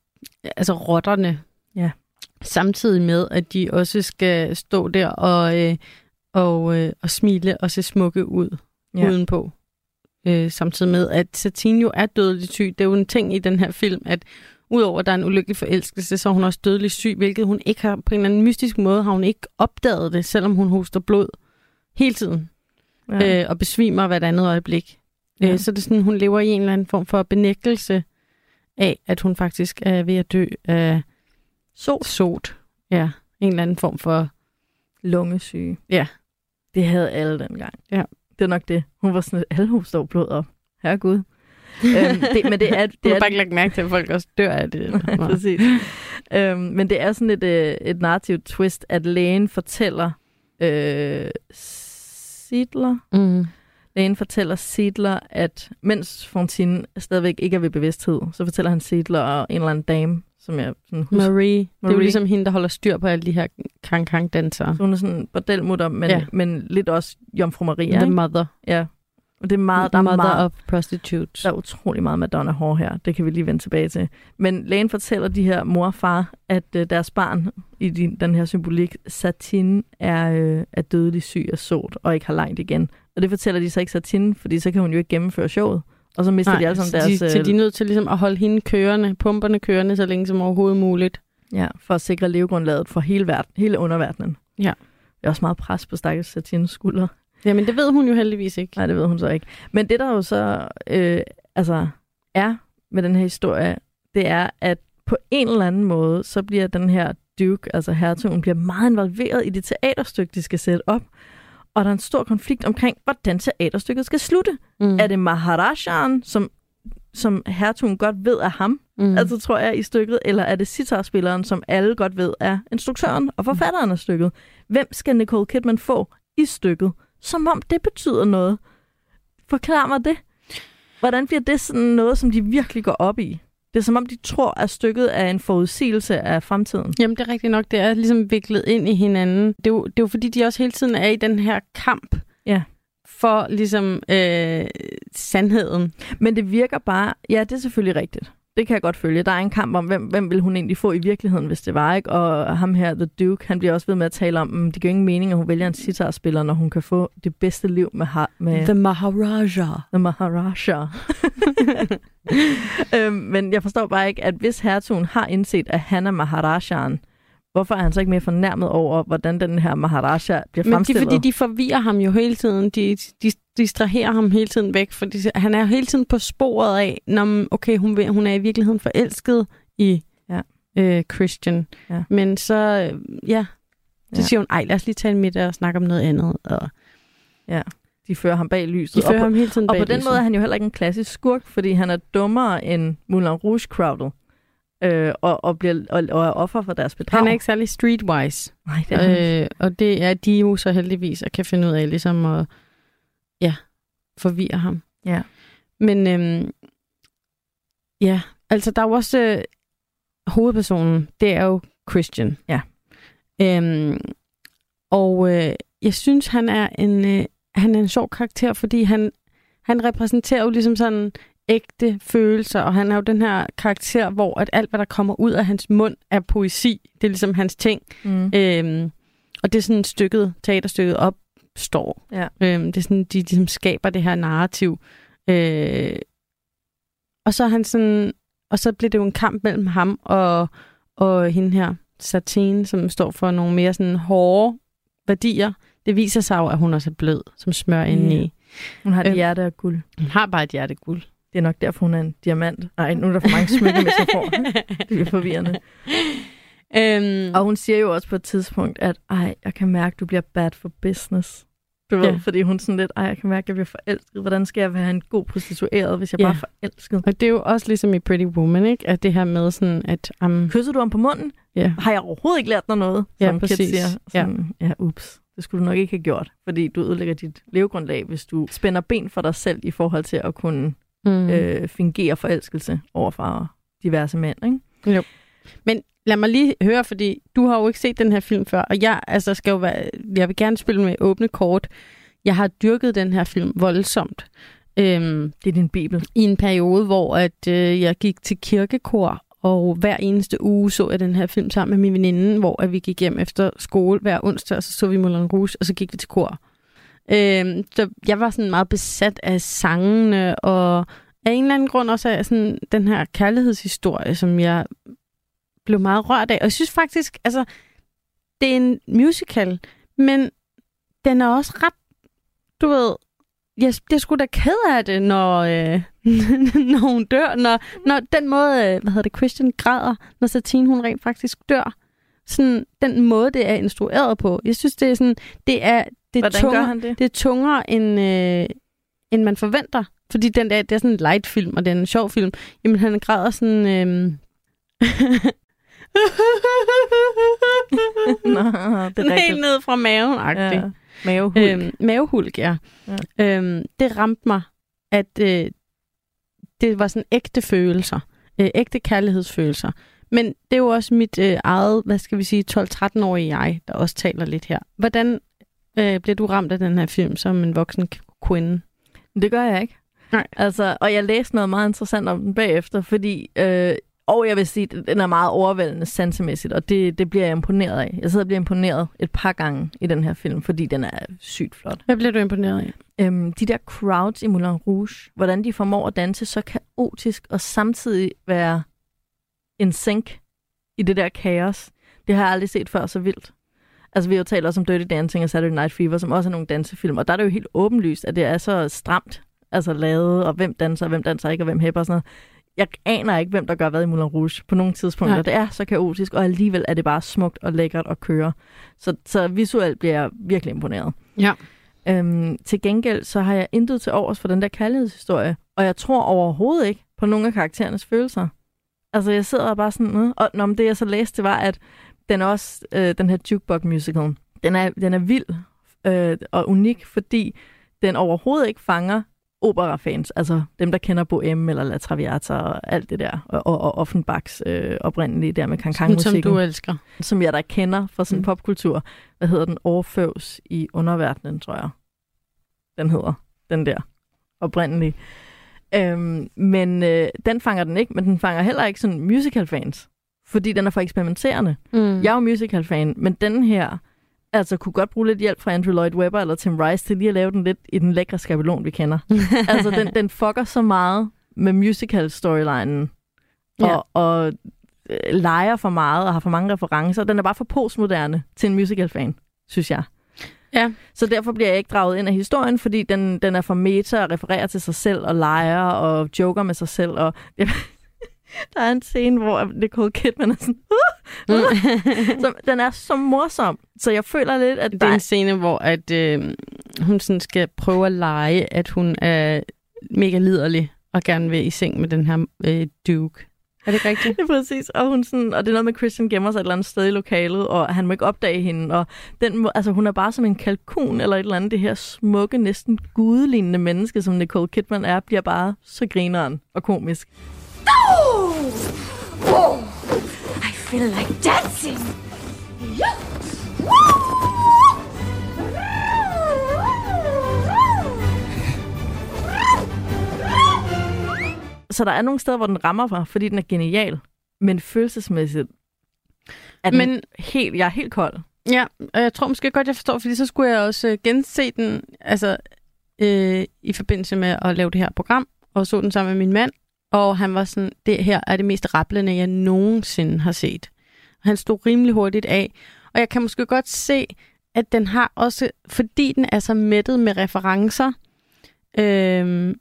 altså rotterne. Ja. Samtidig med, at de også skal stå der og, øh, og, øh, og smile og se smukke ud ja. udenpå. Øh, samtidig med, at Satine jo er dødelig syg. Det er jo en ting i den her film, at udover at der er en ulykkelig forelskelse, så er hun også dødelig syg, hvilket hun ikke har, på en eller anden mystisk måde, har hun ikke opdaget det, selvom hun hoster blod hele tiden ja. øh, og besvimer hvert andet øjeblik. Øh, ja. Øh, så det er sådan, hun lever i en eller anden form for benægtelse af, at hun faktisk er ved at dø af sot. sot. Ja, en eller anden form for lungesyge. Ja. Det havde alle dengang. Ja. Det er nok det. Hun var sådan, alle hoster blod op. herregud. øhm, det, men det er, Du det har er bare ikke lagt mærke til, at folk også dør af det. Præcis. øhm, men det er sådan et, øh, et narrativt twist, at lægen fortæller øh, Sidler, Mm. lægen fortæller Sidler, at mens Fontine stadigvæk ikke er ved bevidsthed, så fortæller han Sidler og en eller anden dame, som jeg sådan husker. Marie. Det er jo Marie. ligesom hende, der holder styr på alle de her kang-kang-dansere. Så hun er sådan en bordelmutter, men, Ja. ja. men lidt også Jomfru Maria. The Ikke? mother. Ja. Og det er meget, der er mother meget, of prostitutes. Der er utrolig meget Madonna hår her. Det kan vi lige vende tilbage til. Men lægen fortæller de her mor og far, at øh, deres barn i de, den her symbolik, Satine, er, øh, er dødelig syg af sot og ikke har langt igen. Og det fortæller de så ikke Satine, fordi så kan hun jo ikke gennemføre showet. Og så mister Nej, de alle sammen så deres... de, så øh, de er nødt til ligesom at holde hende kørende, pumperne kørende, så længe som overhovedet muligt. Ja, for at sikre levegrundlaget for hele, verden, hele underverdenen. Ja. Det er også meget pres på stakkels Satines skuldre. Jamen, det ved hun jo heldigvis ikke. Nej, det ved hun så ikke. Men det, der jo så øh, altså, er med den her historie, det er, at på en eller anden måde, så bliver den her Duke, altså hertugen, bliver meget involveret i det teaterstykke, de skal sætte op. Og der er en stor konflikt omkring, hvordan teaterstykket skal slutte. Mm. Er det Maharajaen, som, som hertugen godt ved er ham, mm. altså tror jeg, i stykket, eller er det sitarspilleren, som alle godt ved er instruktøren og forfatteren af stykket? Hvem skal Nicole Kidman få i stykket? Som om det betyder noget. Forklar mig det. Hvordan bliver det sådan noget, som de virkelig går op i? Det er som om, de tror, at stykket er en forudsigelse af fremtiden. Jamen, det er rigtigt nok. Det er ligesom viklet ind i hinanden. Det er, jo, det er jo fordi, de også hele tiden er i den her kamp Ja. for ligesom øh, sandheden. Men det virker bare... Ja, det er selvfølgelig rigtigt. Det kan jeg godt følge. Der er en kamp om, hvem, hvem vil hun egentlig få i virkeligheden, hvis det var, ikke? Og ham her, The Duke, han bliver også ved med at tale om, at det giver ingen mening, at hun vælger en sitarspiller, når hun kan få det bedste liv med, har, med The Maharaja. The Maharaja. øhm, men jeg forstår bare ikke, at hvis hertugen har indset, at han er Maharajaen, hvorfor er han så ikke mere fornærmet over, hvordan den her Maharaja bliver Men det er fremstillet? fordi, de forvirrer ham jo hele tiden. De, de distraherer ham hele tiden væk, fordi han er hele tiden på sporet af, når okay, hun, hun er i virkeligheden forelsket i Ja. øh, Christian. Ja. Men så, øh, ja, så Ja. siger hun, ej, lad os lige tage en middag og snakke om noget andet. Og De fører ham bag lyset. de fører og på, ham hele tiden og bag på den lyset. måde er han jo heller ikke en klassisk skurk, fordi han er dummere end Moulin Rouge-crowdet. Øh, og, og, bliver, og, og er offer for deres bedrag. Han er ikke særlig streetwise. Nej, det er. Øh, og det er de jo så heldigvis at kan finde ud af ligesom at ja, forvirre ham. Ja. Men øhm, ja, altså der er jo også øh, hovedpersonen, det er jo Christian. Ja. Øhm, og øh, jeg synes, han er en øh, han er en sjov karakter, fordi han, han repræsenterer jo ligesom sådan ægte følelser, og han er jo den her karakter, hvor at alt, hvad der kommer ud af hans mund, er poesi. Det er ligesom hans ting. Mm. Øhm, og det er sådan stykket, teaterstykket opstår. Ja. Øhm, det er sådan, de, ligesom skaber det her narrativ. Øh, og så er han sådan, og så bliver det jo en kamp mellem ham og, og hende her, Satine, som står for nogle mere sådan hårde værdier. Det viser sig jo, at hun også er blød, som smør Ja. indeni. Hun har et Øhm. hjerte af guld. Hun har bare et hjerte guld. Det er nok derfor, hun er en diamant. Nej, nu er der for mange smykkemetaforer. det bliver forvirrende. Øhm, Og hun siger jo også på et tidspunkt, at ej, jeg kan mærke, du bliver bad for business. Du ved, Ja. fordi hun sådan lidt, ej, jeg kan mærke, jeg bliver forelsket. Hvordan skal jeg være en god prostitueret, hvis jeg Ja. bare er forelsket? og det er jo også ligesom i Pretty Woman, ikke? At det her med sådan, at um, Kysser du ham på munden? ja, Har jeg overhovedet ikke lært dig noget? Ja, Som Kit præcis. siger. Sådan, ja. ja, ups. Det skulle du nok ikke have gjort, fordi du ødelægger dit levegrundlag, hvis du spænder ben for dig selv i forhold til at kunne mm. øh, fingere forelskelse overfor diverse mænd. Ikke? Men lad mig lige høre, fordi du har jo ikke set den her film før, og jeg altså skal jo være, jeg vil gerne spille med åbne kort. Jeg har dyrket den her film voldsomt. Øhm, Det er din bibel. I en periode, hvor at, øh, jeg gik til kirkekor, og hver eneste uge så jeg den her film sammen med min veninde, hvor at vi gik hjem efter skole hver onsdag, og så så vi Moulin Rouge, og så gik vi til kor. Øhm, så jeg var sådan meget besat af sangene, og af en eller anden grund også af sådan den her kærlighedshistorie, som jeg blev meget rørt af. Og jeg synes faktisk, altså, det er en musical, men den er også ret, du ved, jeg, jeg skulle da ked af det, når, øh, når hun dør. Når, når den måde, øh, hvad hedder det, Christian græder, når Satine hun rent faktisk dør. Sådan, den måde, det er instrueret på. Jeg synes, det er sådan, det er, det er Hvordan tungere, det? det er tungere end, øh, end man forventer. Fordi den der, det er sådan en light film, og det er en sjov film. Jamen, han græder sådan... Øhm... Nå, det er Helt ned fra maven Ja. Mavehul. Øhm, mavehulk, ja. ja. Øhm, det ramte mig, at øh, det var sådan ægte følelser. Øh, ægte kærlighedsfølelser. Men det er jo også mit øh, eget, hvad skal vi sige, 12-13-årige jeg, der også taler lidt her. Hvordan øh, bliver du ramt af den her film som en voksen kvinde? Det gør jeg ikke. Nej. Altså, og jeg læste noget meget interessant om den bagefter, fordi... Øh, og jeg vil sige, at den er meget overvældende sansemæssigt, og det, det bliver jeg imponeret af. Jeg sidder og bliver imponeret et par gange i den her film, fordi den er sygt flot. Hvad bliver du imponeret af? Øhm, de der crowds i Moulin Rouge, hvordan de formår at danse så kaotisk og samtidig være en sync i det der kaos, det har jeg aldrig set før så vildt. Altså, vi har jo talt også om Dirty Dancing og Saturday Night Fever, som også er nogle dansefilm, og der er det jo helt åbenlyst, at det er så stramt altså lavet, og hvem danser, og hvem danser ikke, og hvem hæpper og sådan noget. Jeg aner ikke, hvem der gør hvad i Moulin Rouge på nogle tidspunkter. Nej. Det er så kaotisk, og alligevel er det bare smukt og lækkert at køre. Så, så visuelt bliver jeg virkelig imponeret. Ja. Øhm, til gengæld så har jeg intet til overs for den der kærlighedshistorie, og jeg tror overhovedet ikke på nogen af karakterernes følelser. Altså jeg sidder bare sådan, øh, og når det jeg så læste, det var, at den også, øh, den her Jukebox musical, den er, den er vild øh, og unik, fordi den overhovedet ikke fanger operafans, altså dem, der kender Bohème eller La Traviata og alt det der, og, og, og Offenbachs øh, oprindelige der med Sådan, som du elsker. som jeg da kender fra sådan Mm. popkultur. Hvad hedder den? Orfeus i underverdenen, tror jeg. Den hedder. Den der. Oprindelig. Øhm, men øh, den fanger den ikke, men den fanger heller ikke sådan musical-fans. Fordi den er for eksperimenterende. Mm. Jeg er jo musical-fan, men den her altså kunne godt bruge lidt hjælp fra Andrew Lloyd Webber eller Tim Rice til lige at lave den lidt i den lækre skabelon, vi kender. altså, den, den fucker så meget med musical-storylinen og, Ja. og øh, leger for meget og har for mange referencer. Den er bare for postmoderne til en musical-fan, synes jeg. Ja. Så derfor bliver jeg ikke draget ind af historien, fordi den, den er for meta og refererer til sig selv og leger og joker med sig selv. Og der er en scene, hvor Nicole Kidman er sådan... Mm. så, den er så morsom, så jeg føler lidt, at Det er en scene, hvor at, øh, hun sådan skal prøve at lege, at hun er mega liderlig og gerne vil i seng med den her øh, Duke. Er det ikke rigtigt? Det er præcis, og, hun sådan, og det er noget med, at Christian gemmer sig et eller andet sted i lokalet, og han må ikke opdage hende, og den, må- altså, hun er bare som en kalkun eller et eller andet, det her smukke, næsten gudelignende menneske, som Nicole Kidman er, bliver bare så grineren og komisk. Oh! Oh! I feel like dancing! Yeah. Så der er nogle steder, hvor den rammer mig, fordi den er genial, men følelsesmæssigt er den Men- men... helt, jeg er helt kold. Ja, og jeg tror måske godt, jeg forstår, fordi så skulle jeg også øh, gense den altså, øh, i forbindelse med at lave det her program, og så den sammen med min mand, og han var sådan, det her er det mest rappelende, jeg nogensinde har set. Han stod rimelig hurtigt af, og jeg kan måske godt se, at den har også, fordi den er så mættet med referencer, øh,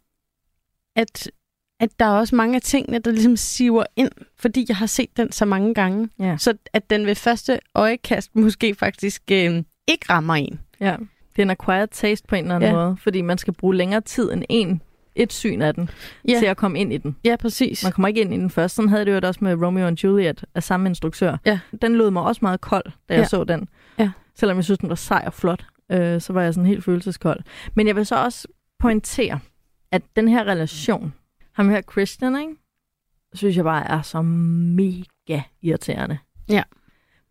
at, at der er også mange af tingene, der ligesom siver ind, fordi jeg har set den så mange gange. Ja. Så at den ved første øjekast måske faktisk øh, ikke rammer en. Ja. Det er en acquired taste på en eller anden ja. måde, fordi man skal bruge længere tid end en, et syn af den, Ja. til at komme ind i den. Ja, præcis. Man kommer ikke ind i den først. Sådan havde det jo også med Romeo og Juliet af samme instruktør. Ja. Den lød mig også meget kold, da jeg Ja. så den. Ja. Selvom jeg synes, den var sej og flot, øh, så var jeg sådan helt følelseskold. Men jeg vil så også pointere, at den her relation, ham her Christian, ikke? synes jeg bare er så mega irriterende. Ja.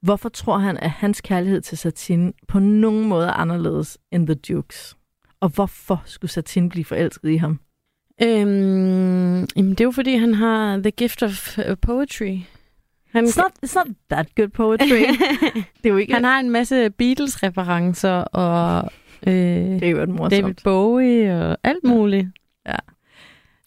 Hvorfor tror han, at hans kærlighed til Satine på nogen måde er anderledes end The Dukes? Og hvorfor skulle Satine blive forelsket i ham? Øhm, jamen, det er jo fordi, han har the gift of uh, poetry. Han, It's not, it's not that good poetry. det er jo ikke... han har en masse Beatles-referencer og øh, det er jo morsomt. David Bowie og alt muligt. Ja.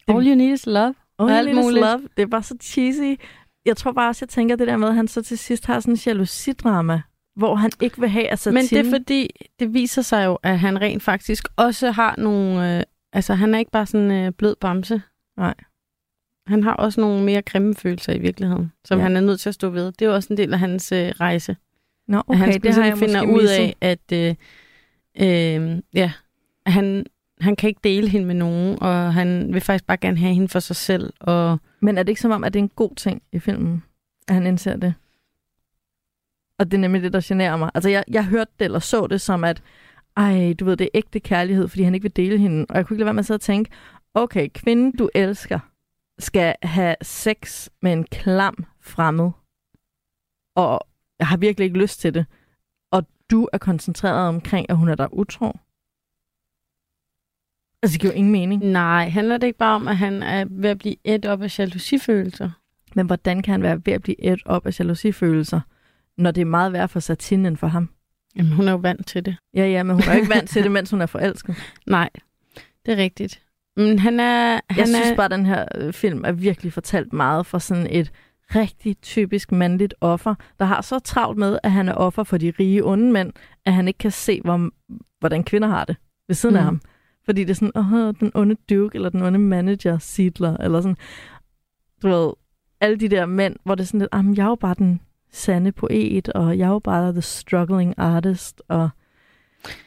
All you need is love. All alt alt muligt. Love. Det er bare så cheesy. Jeg tror bare også, jeg tænker det der med, at han så til sidst har sådan en jalousidrama, hvor han ikke vil have, at Satine... Men det er fordi, det viser sig jo, at han rent faktisk også har nogle... Øh, altså, han er ikke bare sådan øh, blød bamse. Nej. Han har også nogle mere grimme følelser i virkeligheden, som ja. Han er nødt til at stå ved. Det er jo også en del af hans øh, rejse. Nå, at han okay, det har ligesom jeg finder ud af, at øh, øh, ja, han han kan ikke dele hende med nogen, og han vil faktisk bare gerne have hende for sig selv. Og Men er det ikke som om, at det er en god ting i filmen, at han indser det? Og det er nemlig det, der generer mig. Altså, jeg, jeg hørte det, eller så det som, at ej, du ved, det er ægte kærlighed, fordi han ikke vil dele hende. Og jeg kunne ikke lade være med at sidde og tænke, okay, kvinden, du elsker, skal have sex med en klam fremmed, og jeg har virkelig ikke lyst til det, og du er koncentreret omkring, at hun er der utro. Altså, det giver jo ingen mening. nej, handler det ikke bare om, at han er ved at blive et op af jalousifølelser? Men hvordan kan han være ved at blive et op af jalousifølelser, når det er meget værd for Satine end for ham? Jamen, hun er jo vant til det. Ja, ja, men hun er jo ikke vant til det, mens hun er forelsket. Nej, det er rigtigt. Men han er... Han Jeg synes er, bare, at den her øh, film er virkelig fortalt meget fra sådan et rigtig typisk mandligt offer, der har så travlt med, at han er offer for de rige onde mænd, at han ikke kan se, hvor, hvordan kvinder har det ved siden mm. af ham. Fordi det er sådan, åh, den onde duke, eller den onde manager, Sidler, eller sådan, du ved, alle de der mænd, hvor det er sådan lidt, jamen, jeg er jo bare den sande poet, og jeg er jo bare the struggling artist, og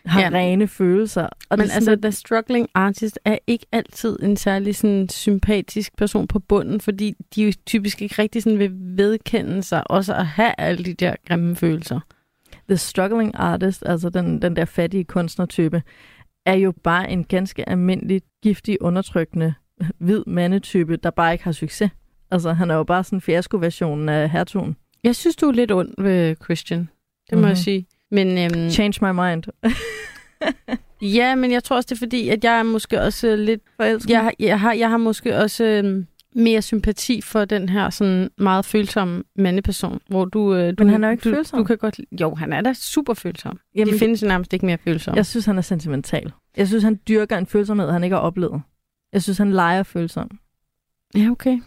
har Ja. rene følelser. Og men det altså, lidt- The Struggling Artist er ikke altid en særlig sådan, sympatisk person på bunden, fordi de jo typisk ikke rigtig sådan, vil vedkende sig også at have alle de der grimme følelser. The struggling artist, altså den, den der fattige kunstnertype, er jo bare en ganske almindelig, giftig, undertrykkende, hvid mandetype, der bare ikke har succes. Altså, han er jo bare sådan en fiasko-version af hertugen. Jeg synes, du er lidt ond ved Christian. Det må mm-hmm. Mhm. jeg sige. Men, øhm, Change my mind. ja, men jeg tror også, det er fordi, at jeg er måske også lidt... Forelsket. Jeg, har- jeg, har, jeg har måske også øhm, mere sympati for den her sådan meget følsomme mandeperson, hvor du... Øh, du Men han er jo ikke du, følsom. Du kan godt, jo, han er da super følsom. Jamen, De findes nærmest ikke mere følsomme. Jeg synes, han er sentimental. Jeg synes, han dyrker en følsomhed, han ikke har oplevet. Jeg synes, han leger følsom. Ja, okay.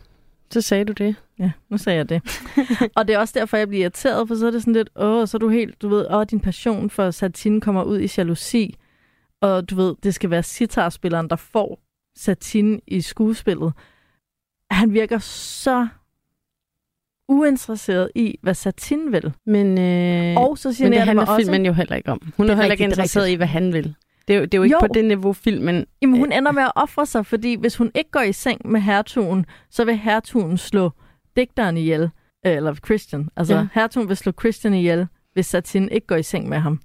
Så sagde du det. Ja, nu sagde jeg det. og det er også derfor, jeg bliver irriteret, for så er det sådan lidt, åh, så er du helt, du ved, åh, din passion for satine kommer ud i jalousi, og du ved, det skal være sitarspilleren, der får satine i skuespillet. Han virker så uinteresseret i, hvad satine vil. Men, øh, Og så siger men det handler mig også, filmen jo heller ikke om. Hun er er heller ikke rigtigt, er interesseret i, rigtigt. hvad han vil. Det er jo, det er jo ikke Jo. på det niveau, filmen... Jamen, hun ender med at ofre sig, fordi hvis hun ikke går i seng med hertugen, så vil hertugen slå digteren ihjel. Øh, Eller Christian. Altså, Ja. hertugen vil slå Christian ihjel, hvis Satine ikke går i seng med ham.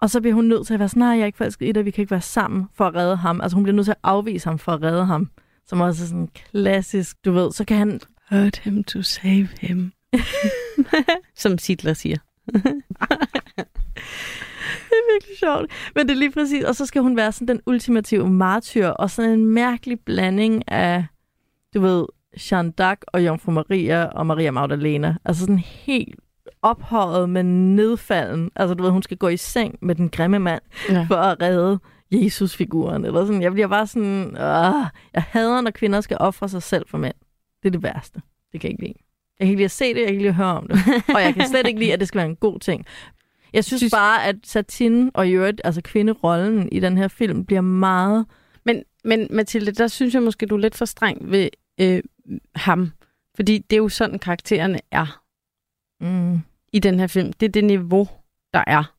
Og så bliver hun nødt til at være sådan, nej, jeg er ikke forelsket i dig, vi kan ikke være sammen for at redde ham. Altså, hun bliver nødt til at afvise ham for at redde ham. Som også er sådan klassisk, du ved, så kan han... Hurt him to save him. Som Sidler siger. Det er virkelig sjovt. Men det er lige præcis. Og så skal hun være sådan den ultimative martyr, og sådan en mærkelig blanding af, du ved, Jeanne d'Arc og Jomfru Maria og Maria Magdalena. Altså sådan helt ophøjet, men nedfalden. Altså du ved, hun skal gå i seng med den grimme mand Ja. for at redde Jesus-figuren. Eller sådan. Jeg bliver bare sådan, øh, jeg hader, når kvinder skal ofre sig selv for mænd. Det er det værste. Det kan jeg ikke lide. Jeg kan ikke lide at se det, jeg kan ikke lide at høre om det. Og jeg kan slet ikke lide, at det skal være en god ting. Jeg synes, Synes- bare, at Satine og i øvrigt, altså kvinderollen i den her film, bliver meget... Men, men Mathilde, der synes jeg måske, du er lidt for streng ved øh, ham. Fordi det er jo sådan, karaktererne er Mm, i den her film. Det er det niveau, der er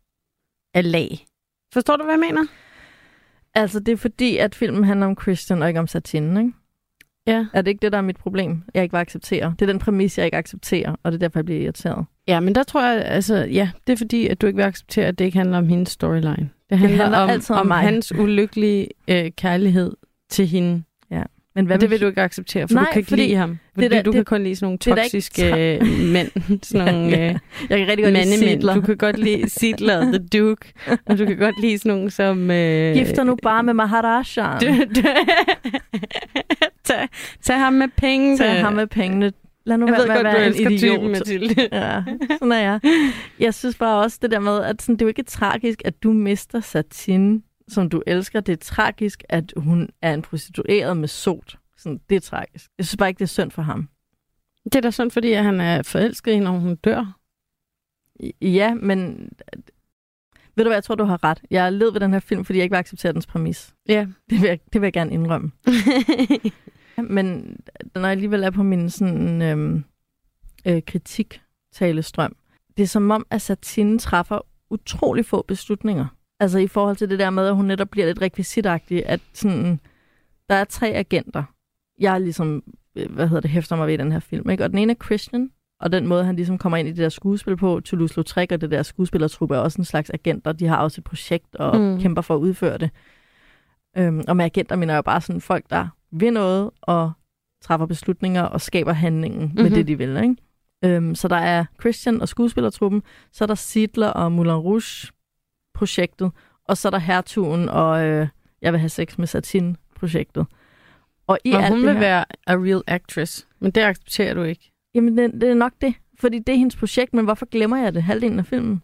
af lag. Forstår du, hvad jeg mener? altså, det er fordi, at filmen handler om Christian og ikke om Satine, ikke? Ja. Er det ikke det, der er mit problem? Jeg ikke vil acceptere. Det er den præmis, jeg ikke accepterer, og det er derfor, jeg bliver irriteret. Ja, men der tror jeg, altså, ja, det er fordi, at du ikke vil acceptere, at det ikke handler om hendes storyline. Det handler, handler om, altid om om mig. hans ulykkelige øh, kærlighed til hende. Men hvad det vil du ikke acceptere, for Nej, du kan ikke fordi lide ham. Fordi der- du det- kan kun lide sådan nogle det ikke toksiske øh, mænd. Sådan nogle Ja, øh, Jeg kan rigtig godt lide. Sidler. Du kan godt lide Sidler, The Duke. Og du kan godt lide sådan nogle som... Øh, Gifter nu bare med du, tag, tag ham med penge. Tag ham med pengene. Lad nu Jeg være med at være en idiot. typen, Mathilde. Ja, sådan er jeg. Jeg synes bare også det der med, at sådan, det er jo ikke tragisk, at du mister Satine, som du elsker. Det er tragisk, at hun er en prostitueret med sot. Sådan, det er tragisk. Jeg synes bare ikke, det er synd for ham. Det er da sådan, fordi at han er forelsket i når hun dør. Ja, men ved du hvad, jeg tror, du har ret. Jeg led ved den her film, fordi jeg ikke vil acceptere dens præmis. Ja. Det vil jeg, det vil jeg gerne indrømme. Men når jeg alligevel er på min sådan, øhm, øh, kritik-talestrøm, det er som om, at Satine træffer utrolig få beslutninger. Altså i forhold til det der med, at hun netop bliver lidt rekvisitagtig, at sådan, der er tre agenter. Jeg er ligesom, øh, hvad hedder det, hæfter mig ved i den her film. Ikke? Og den ene er Christian, og den måde, han ligesom kommer ind i det der skuespil på, Toulouse-Lautrec og det der skuespillertruppe er også en slags agenter. De har også et projekt og mm. kæmper for at udføre det. Øhm, og med agenter mener jeg bare sådan folk, der vil noget og træffer beslutninger og skaber handlingen mm-hmm. med det, de vil. Ikke? Øhm, så der er Christian og skuespillertruppen, så er der Sidler og Moulin Rouge-projektet, og så er der Hertugen og øh, Jeg vil have sex med Satin-projektet. Og, i og alt hun vil her, være a real actress, men det accepterer du ikke. Jamen, det, det er nok det. Fordi det er hendes projekt, men hvorfor glemmer jeg det halvdelen af filmen?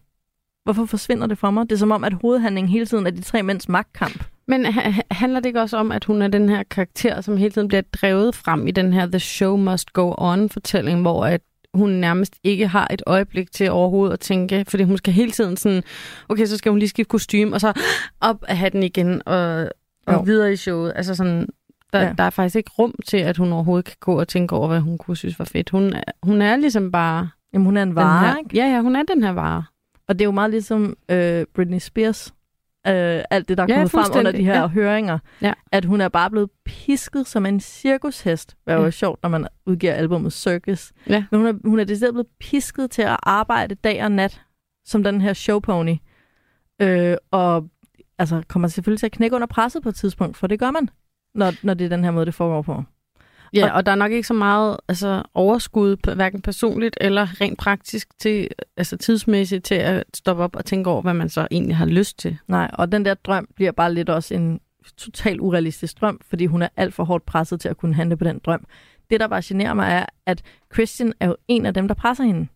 Hvorfor forsvinder det fra mig? Det er som om, at hovedhandlingen hele tiden er de tre mænds magtkamp. Men handler det ikke også om, at hun er den her karakter, som hele tiden bliver drevet frem i den her The Show Must Go On-fortælling, hvor at hun nærmest ikke har et øjeblik til overhovedet at tænke, fordi hun skal hele tiden sådan, okay, så skal hun lige skifte kostume, og så op af hatten igen, og, og videre i showet. Altså sådan, der, ja. der er faktisk ikke rum til, at hun overhovedet kan gå og tænke over, hvad hun kunne synes var fedt. Hun er, hun er ligesom bare... Jamen, hun er en vare, her, ikke? Ja, ja, hun er den her vare. Og det er jo meget ligesom øh, Britney Spears, øh, alt det, der er ja, kommet frem under de her ja. høringer, ja. at hun er bare blevet pisket som en cirkushest. Det er jo ja. sjovt, når man udgiver albumet Circus. Ja. Men hun er, hun er decideret blevet pisket til at arbejde dag og nat som den her showpony. Øh, og altså, kommer selvfølgelig til at knække under presset på et tidspunkt, for det gør man, når, når det er den her måde, det foregår på. Ja, og der er nok ikke så meget altså, overskud, hverken personligt eller rent praktisk, til, altså tidsmæssigt, til at stoppe op og tænke over, hvad man så egentlig har lyst til. Nej, og den der drøm bliver bare lidt også en totalt urealistisk drøm, fordi hun er alt for hårdt presset til at kunne handle på den drøm. Det, der bare generer mig, er, at Christian er jo en af dem, der presser hende.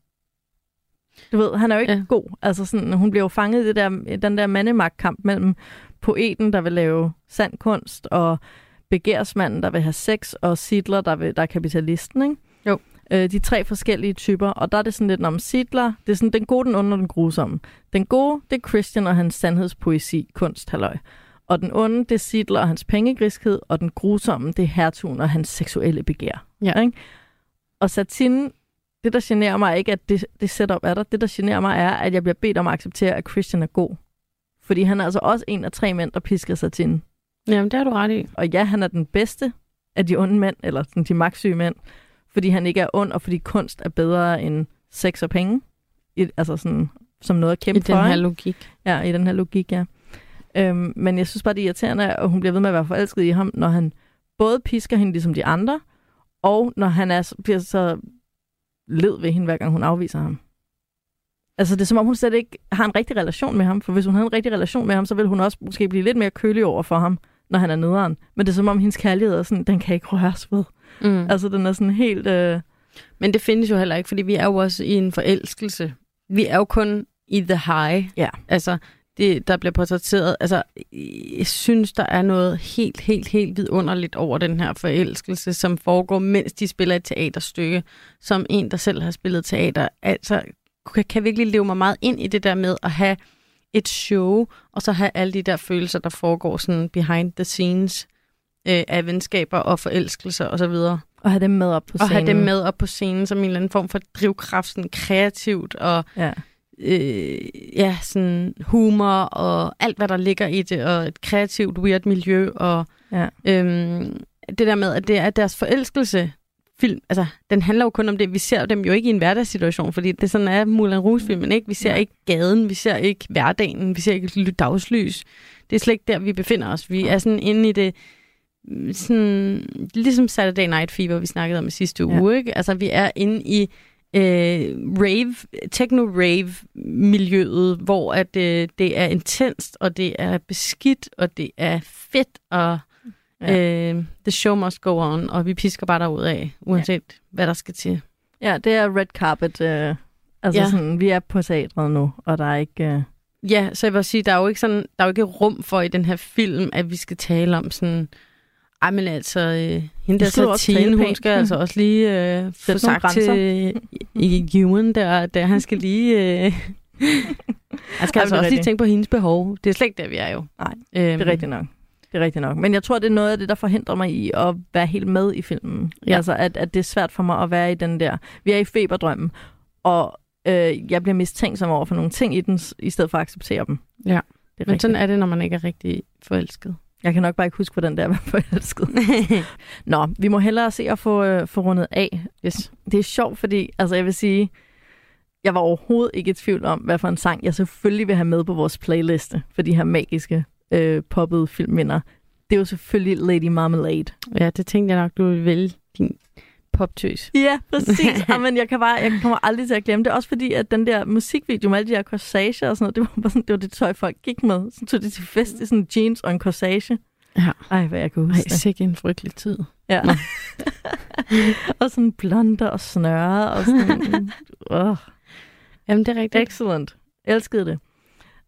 Du ved, han er jo ikke ja. god. Altså sådan, hun bliver jo fanget i det der, den der mandemagtkamp mellem poeten, der vil lave sand kunst, og begærsmanden, der vil have sex, og Sidler, der, vil, der er kapitalisten, ikke? Jo. Øh, de tre forskellige typer, og der er det sådan lidt om Sidler, det er sådan den gode, den onde og den grusomme. Den gode, det er Christian og hans sandhedspoesi, kunst, halløj. Og den onde, det er Sidler og hans pengegriskhed, og den grusomme, det er hertugen og hans seksuelle begær. Ja. Ikke? Og Satine, det der generer mig ikke, at det, det setup er der. Det der generer mig er, at jeg bliver bedt om at acceptere, at Christian er god. Fordi han er altså også en af tre mænd, der pisker Satine. Jamen, det har du ret i. Og ja, han er den bedste af de onde mænd, eller sådan, de magtsyge mænd, fordi han ikke er ond, og fordi kunst er bedre end sex og penge. I, altså sådan, som noget at kæmpe for. I den her logik. Ja, i den her logik, ja. Øhm, men jeg synes bare, det er irriterende, at hun bliver ved med at være forelsket i ham, når han både pisker hende ligesom de andre, og når han er, bliver så led ved hende, hver gang hun afviser ham. Altså, det er som om, hun slet ikke har en rigtig relation med ham, for hvis hun havde en rigtig relation med ham, så ville hun også måske blive lidt mere kølig over for ham når han er nederen. Men det er som om, hendes kærlighed er sådan, den kan ikke røres ved. Mm. Altså, den er sådan helt... Øh... Men det findes jo heller ikke, fordi vi er jo også i en forelskelse. Vi er jo kun i the high. Ja. Altså, det, der bliver portrætteret. Altså, jeg synes, der er noget helt, helt, helt vidunderligt over den her forelskelse, som foregår, mens de spiller et teaterstykke, som en, der selv har spillet teater. Altså, kan, kan virkelig leve mig meget ind i det der med at have et show, og så have alle de der følelser, der foregår sådan behind the scenes øh, af venskaber og forelskelser osv. Og, og have dem med op på scenen. Og have dem med op på scenen som en eller anden form for drivkraft, sådan kreativt og ja. Øh, ja, sådan humor og alt, hvad der ligger i det, og et kreativt, weird miljø, og ja. øhm, det der med, at det er deres forelskelse, film, altså, den handler jo kun om det. Vi ser dem jo ikke i en hverdagssituation, fordi det sådan er Moulin Rouge-filmen, ikke? Vi ser ikke gaden, vi ser ikke hverdagen, vi ser ikke dagslys. Det er slet ikke der, vi befinder os. Vi er sådan inde i det, sådan, ligesom Saturday Night Fever, vi snakkede om i sidste uge, ja. ikke? Altså, vi er inde i øh, rave, techno-rave-miljøet, hvor at, øh, det er intenst, og det er beskidt, og det er fedt, og Ja. Øh, the show must go on, og vi pisker bare derud af, uanset ja. hvad der skal til. Ja, det er red carpet. Øh, altså ja. sådan, vi er på teatret nu, og der er ikke... Øh... Ja, så jeg vil sige, der er jo ikke sådan, der er jo ikke rum for i den her film, at vi skal tale om sådan... Ej, men altså, øh, hende der Satine, hun skal altså også lige øh, få sagt grænser. til i Human, der, der han skal lige... Øh, han skal altså også lige tænke på hendes behov. Det er slet ikke der, vi er jo. Nej, øhm, det er øhm, rigtigt nok. Det er rigtigt nok. Men jeg tror, det er noget af det, der forhindrer mig i at være helt med i filmen. Ja. Altså, at, at det er svært for mig at være i den der... Vi er i feberdrømmen, og øh, jeg bliver mistænksom over for nogle ting i den, i stedet for at acceptere dem. Ja. Det er Men rigtigt. sådan er det, når man ikke er rigtig forelsket. Jeg kan nok bare ikke huske, hvordan det er at være forelsket. Nå, vi må hellere se at få, øh, få rundet af. yes. Det er sjovt, fordi altså, jeg vil sige, jeg var overhovedet ikke i tvivl om, hvad for en sang jeg selvfølgelig vil have med på vores playliste for de her magiske øh, poppede filmminder. Det er jo selvfølgelig Lady Marmalade. Ja, det tænkte jeg nok, du ville vælge din poptøs. Ja, præcis. Jamen, jeg, kan bare, jeg kommer aldrig til at glemme det. Også fordi, at den der musikvideo med alle de her corsager og sådan noget, det var, bare sådan, det, var det tøj, folk gik med. Så tog de til fest i sådan jeans og en corsage. Ja. Ej, hvad jeg kan Ej, huske det. sikke en frygtelig tid. Ja. Og sådan blonder og snøre og sådan... oh, Jamen, det er rigtigt. excellent. Elskede det.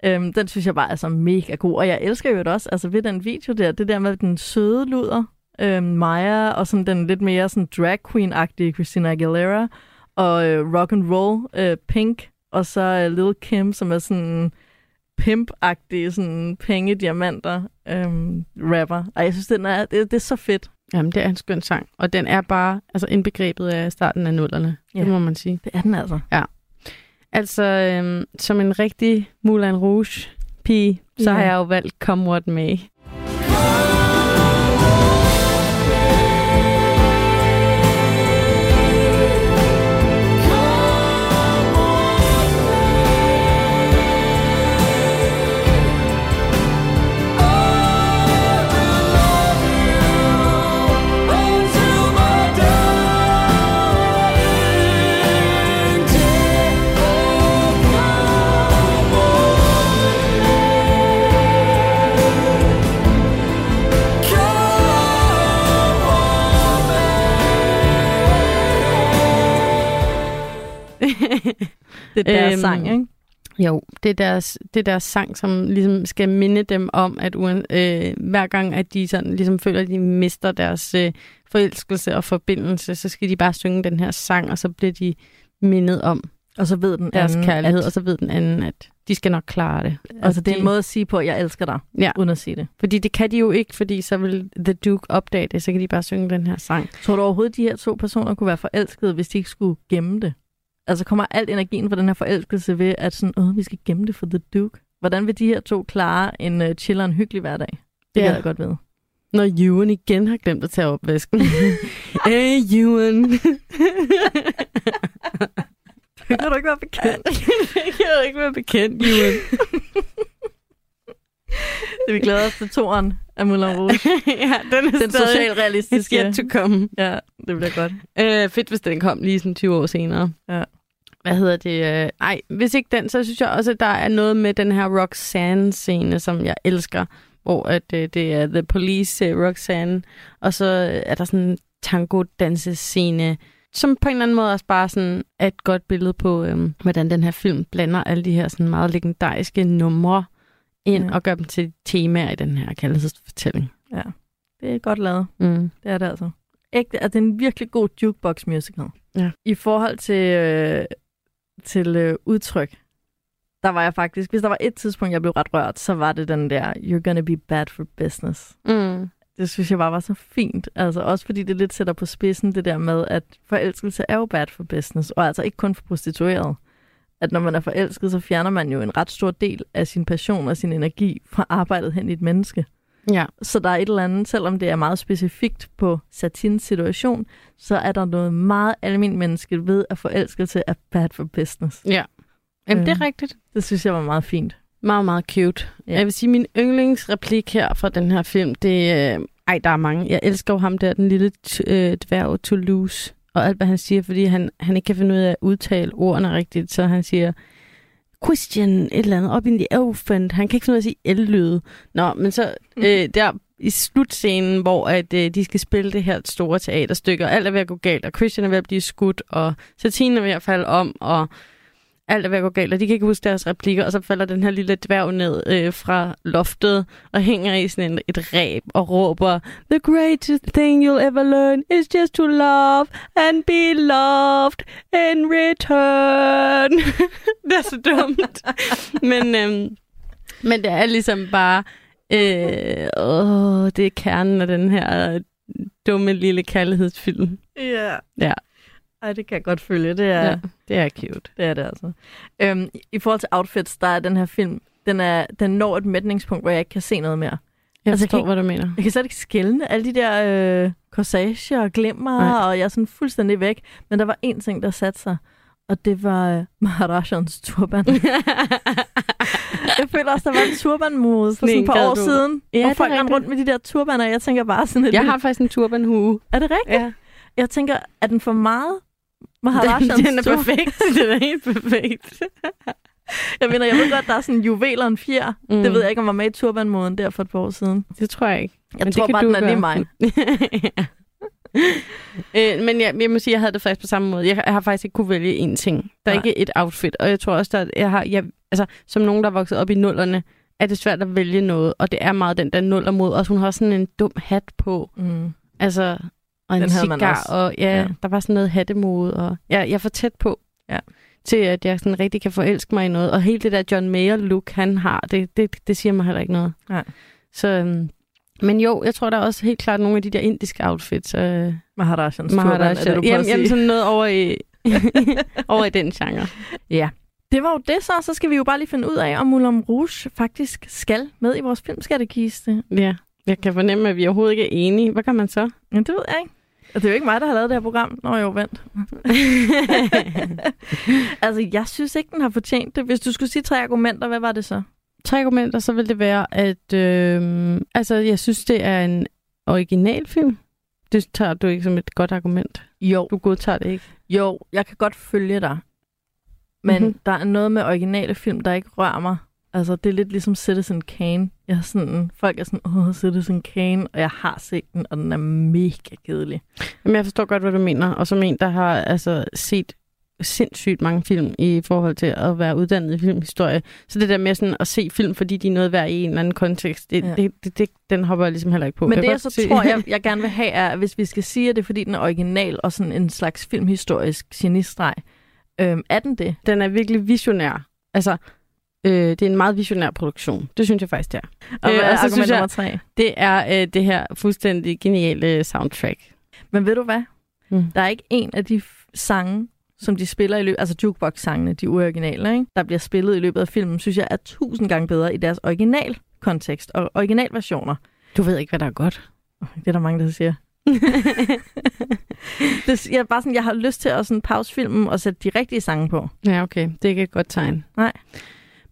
Øhm, den synes jeg bare er så mega god. Og jeg elsker jo det også, altså ved den video der, det der med den søde luder, øhm, Maya, og sådan den lidt mere sådan drag queen-agtige Christina Aguilera, og øh, rock and roll øh, Pink, og så øh, Lil Kim, som er sådan pimp-agtige, sådan penge-diamanter øhm, rapper. Og jeg synes, den er, det, det er så fedt. Jamen, det er en skøn sang. Og den er bare altså, indbegrebet af starten af nullerne. Ja. Det må man sige. Det er den altså. Altså, øhm, som en rigtig Moulin Rouge-pige, så Ja. har jeg jo valgt Come What May. Det er deres Øhm, sang, ikke? Jo, det er, deres, det er deres sang, som ligesom skal minde dem om, at uen, øh, hver gang, at de sådan, ligesom føler, at de mister deres øh, forelskelse og forbindelse, så skal de bare synge den her sang, og så bliver de mindet om Og så ved den deres anden, kærlighed, At, og så ved den anden, at de skal nok klare det. altså, det er de, en måde at sige på, at jeg elsker dig, Ja. uden at sige det. Fordi det kan de jo ikke, fordi så vil The Duke opdage det, så kan de bare synge den her sang. Tror du overhovedet, de her to personer kunne være forelskede, hvis de ikke skulle gemme det? Altså kommer alt energien fra den her forelskelse ved, at sådan, Åh, vi skal gemme det for The Duke? Hvordan vil de her to klare en uh, chill og en hyggelig hverdag? Det Ja. kan jeg godt vide. Når Ewan igen har glemt at tage opvasken. hey, Ewan. Det kan du ikke være bekendt. jeg kan jo ikke være bekendt, Ewan. Det vi glæder os til toren af Moulin Rouge. ja, den er Den stadig... It's socialrealistiske. yet to come. Ja, det bliver godt. Øh, fedt, hvis den kom lige sådan 20 år senere. Ja. Hvad hedder det? Øh, ej, hvis ikke den, så synes jeg også, at der er noget med den her Roxanne-scene, som jeg elsker, hvor at, øh, det er The Police øh, Roxanne, og så øh, er der sådan en tango-dansescene, som på en eller anden måde også bare sådan er et godt billede på, øh, hvordan den her film blander alle de her sådan meget legendariske numre ind Ja. og gør dem til temaer i den her kaldelsesfortælling. Det er godt lavet. Mm. Det er det altså. Ægte, at det er en virkelig god jukebox musical. Ja. I forhold til, øh, til øh, udtryk, der var jeg faktisk, hvis der var et tidspunkt, jeg blev ret rørt, så var det den der, you're gonna be bad for business. Mm. Det synes jeg bare var så fint. Altså også fordi det lidt sætter på spidsen det der med, at forelskelse er jo bad for business, og altså ikke kun for prostitueret. At når man er forelsket, så fjerner man jo en ret stor del af sin passion og sin energi fra arbejdet hen i et menneske. Ja. Så der er et eller andet, selvom det er meget specifikt på Satins situation, så er der noget meget almindeligt menneske ved, at forelskelse er bad for business. Ja. Jamen, det er Øh. rigtigt. Det synes jeg var meget fint. Meget, meget cute. Ja. Jeg vil sige, min yndlingsreplik her fra den her film, det er... Øh, ej, der er mange. Jeg elsker jo ham der, den lille øh, dværg Toulouse, og alt, hvad han siger, fordi han, han ikke kan finde ud af at udtale ordene rigtigt, så han siger, Christian, et eller andet, op in the elephant. Han kan ikke finde ud af at sige el-lyde. Nå, men så øh, der i slutscenen, hvor at, øh, de skal spille det her store teaterstykke, og alt er ved at gå galt, og Christian er ved at blive skudt, og Satine er ved at falde om, og alt er ved at gå galt, og de kan ikke huske deres replikker, og så falder den her lille dværg ned øh, fra loftet og hænger i sådan en, et ræb og råber, The greatest thing you'll ever learn is just to love and be loved in return. det er så dumt. men, øhm, men det er ligesom bare, øh, åh, det er kernen af den her dumme lille kærlighedsfilm. Ja. Ja. Ej, det kan jeg godt følge. Det er, Ja, det er cute. det, er det altså. Øhm, I forhold til outfits, der er den her film, den, er, den når et mætningspunkt, hvor jeg ikke kan se noget mere. Jeg Altså, forstår, jeg kan hvad du mener. Jeg kan slet ikke skælne alle de der øh, corsager og glimmer, Nej. og jeg er sådan fuldstændig væk. Men der var én ting, der satte sig, og det var øh, Maharajans turban. jeg føler også, der var en turbanmode for sådan et par år du. siden, Ja, det hvor folk rendte rundt med de der turbaner, og jeg tænker bare sådan et Jeg lille- har faktisk en turbanhue. Er det rigtigt? Ja. Jeg tænker, er den for meget? Maharajans Den, den er perfekt. den er helt perfekt. Jeg mener, jeg ved godt, der er sådan juveler en fjer. Mm. Det ved jeg ikke, om var med i turbanmoden der for et par år siden. Det tror jeg ikke. Jeg Men tror bare, den er lige mig. øh, men jeg, jeg må sige, jeg havde det faktisk på samme måde. Jeg, jeg har faktisk ikke kunne vælge én ting. Der er Nej. ikke et outfit, og jeg tror også, at jeg har, jeg, altså, som nogen, der er vokset op i nullerne, er det svært at vælge noget, og det er meget den der nuller mod. Også hun har sådan en dum hat på, Mm. altså, og en Den havde man cigar, også. og ja, Ja. ja, der var sådan noget hattemode, og ja, jeg er for tæt på. Ja. til at jeg sådan rigtig kan forelske mig i noget. Og hele det der John Mayer-look, han har, det, det, det siger mig heller ikke noget. Nej. Så, øhm, men jo, jeg tror, der er også helt klart nogle af de der indiske outfits. Øh, Maharajans turban, Maharaja. prøver jamen, jamen, sådan noget over i, over i den genre. Ja. Det var jo det så. Så skal vi jo bare lige finde ud af, om Moulin Rouge faktisk skal med i vores filmskattekiste. Ja, jeg kan fornemme, at vi overhovedet ikke er enige. Hvad kan man så? Men det ved jeg ikke. Det er jo ikke mig, der har lavet det her program. Nå jo, vent. altså, jeg synes ikke, den har fortjent det. Hvis du skulle sige tre argumenter, hvad var det så? Tre argumenter, så vil det være, at øh, altså, jeg synes, det er en originalfilm. Det tager du ikke som et godt argument. Jo. Du godtager det ikke. Jo, jeg kan godt følge dig. Men Mhm. mm-hmm. der er noget med originale film, der ikke rører mig. Altså, det er lidt ligesom Citizen Kane. Jeg er sådan, folk er sådan, åh, Citizen Kane, og jeg har set den, og den er mega kedelig. Jamen, jeg forstår godt, hvad du mener. Og som en, der har altså, set sindssygt mange film i forhold til at være uddannet i filmhistorie. Så det der med sådan at se film, fordi de er noget værd i en eller anden kontekst, det, Ja. det, det, det, den hopper jeg ligesom heller ikke på. Men kan det, jeg så se- tror, jeg, jeg gerne vil have, er, at hvis vi skal sige, at det er, fordi den er original og sådan en slags filmhistorisk genistreg, øhm, er den det? den er virkelig visionær. Altså, øh, det er en meget visionær produktion. Det synes jeg faktisk, det er. Og Øh, og så synes jeg- nummer tre? Det er øh, det her fuldstændig geniale soundtrack. Men ved du hvad? Mm. Der er ikke en af de sange, som de spiller i løbet, altså jukebox-sangene, de uoriginale, ikke? der bliver spillet i løbet af filmen, synes jeg er tusind gange bedre i deres original kontekst og originalversioner. Du ved ikke, hvad der er godt. Det er der mange, der siger. det, jeg, bare sådan, jeg har lyst til at sådan pause filmen og sætte de rigtige sange på. ja, okay. Det er ikke et godt tegn. Nej.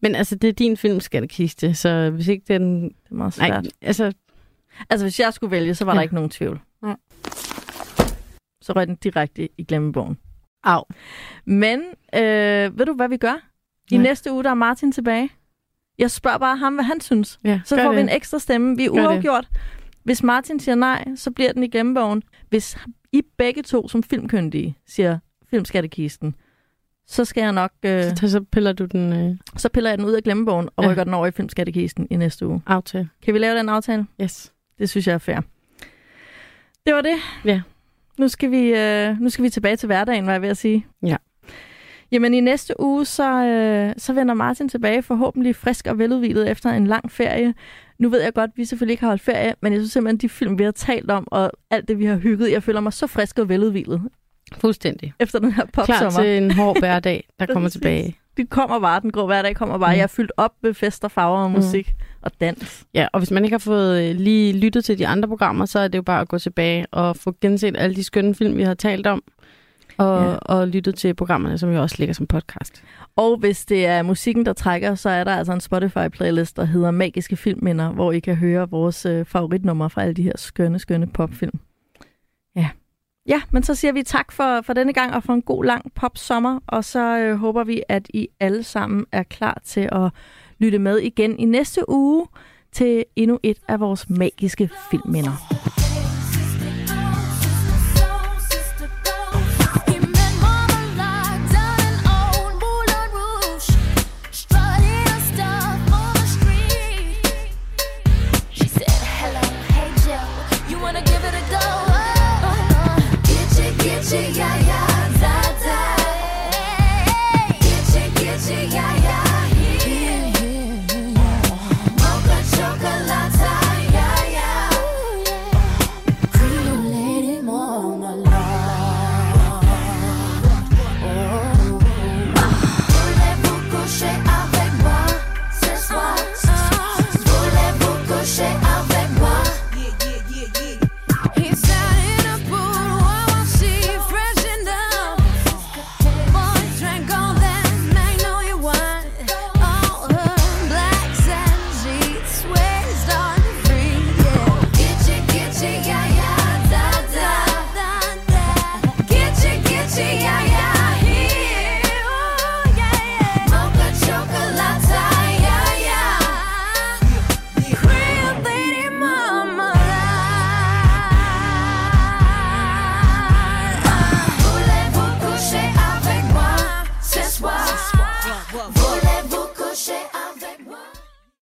Men altså, det er din filmskattekiste, så hvis ikke den... Det er meget Nej, svært. altså, Altså, hvis jeg skulle vælge, så var ja. der ikke nogen tvivl. Nej. Så røg den direkte i glemmebogen. Au. Men øh, ved du, hvad vi gør? I Nej. næste uge, der er Martin tilbage. Jeg spørger bare ham, hvad han synes. ja, Så får det. vi en ekstra stemme. Vi er Gør det. uafgjort. Hvis Martin siger nej, så bliver den i glemmebogen. Hvis I begge to som filmkyndige siger filmskattekisten, så skal jeg nok... Øh, Så, så piller du den øh, så piller jeg den ud af glemmebogen og Ja. rykker den over i filmskattekisten i næste uge. aftale. Kan vi lave den aftale? Yes. Det synes jeg er fair. Det var det. Ja. Nu skal vi, øh, nu skal vi tilbage til hverdagen, var jeg ved at sige. Ja. Jamen i næste uge, så, øh, så vender Martin tilbage, forhåbentlig frisk og veludvilet efter en lang ferie. Nu ved jeg godt, at vi selvfølgelig ikke har holdt ferie, men jeg synes simpelthen, de film, vi har talt om, og alt det, vi har hygget, jeg føler mig så frisk og veludvilet Fuldstændig. efter den her Klar popsommer. til en hård hverdag, der kommer tilbage. Det kommer bare, den grå hverdag kommer bare. Mm. Jeg er fyldt op med fester, farver og Mm. musik og dans. Ja, og hvis man ikke har fået øh, lige lyttet til de andre programmer, så er det jo bare at gå tilbage og få genset alle de skønne film, vi har talt om. Og, Ja. og lyttet til programmerne, som jo også ligger som podcast. Og hvis det er musikken, der trækker, så er der altså en Spotify-playlist, der hedder Magiske Filmminder, hvor I kan høre vores øh, favoritnumre fra alle de her skønne, skønne popfilm. Ja. Men så siger vi tak for, for denne gang og for en god lang pop-sommer, og så øh, håber vi, at I alle sammen er klar til at lytte med igen i næste uge til endnu et af vores magiske filmminder.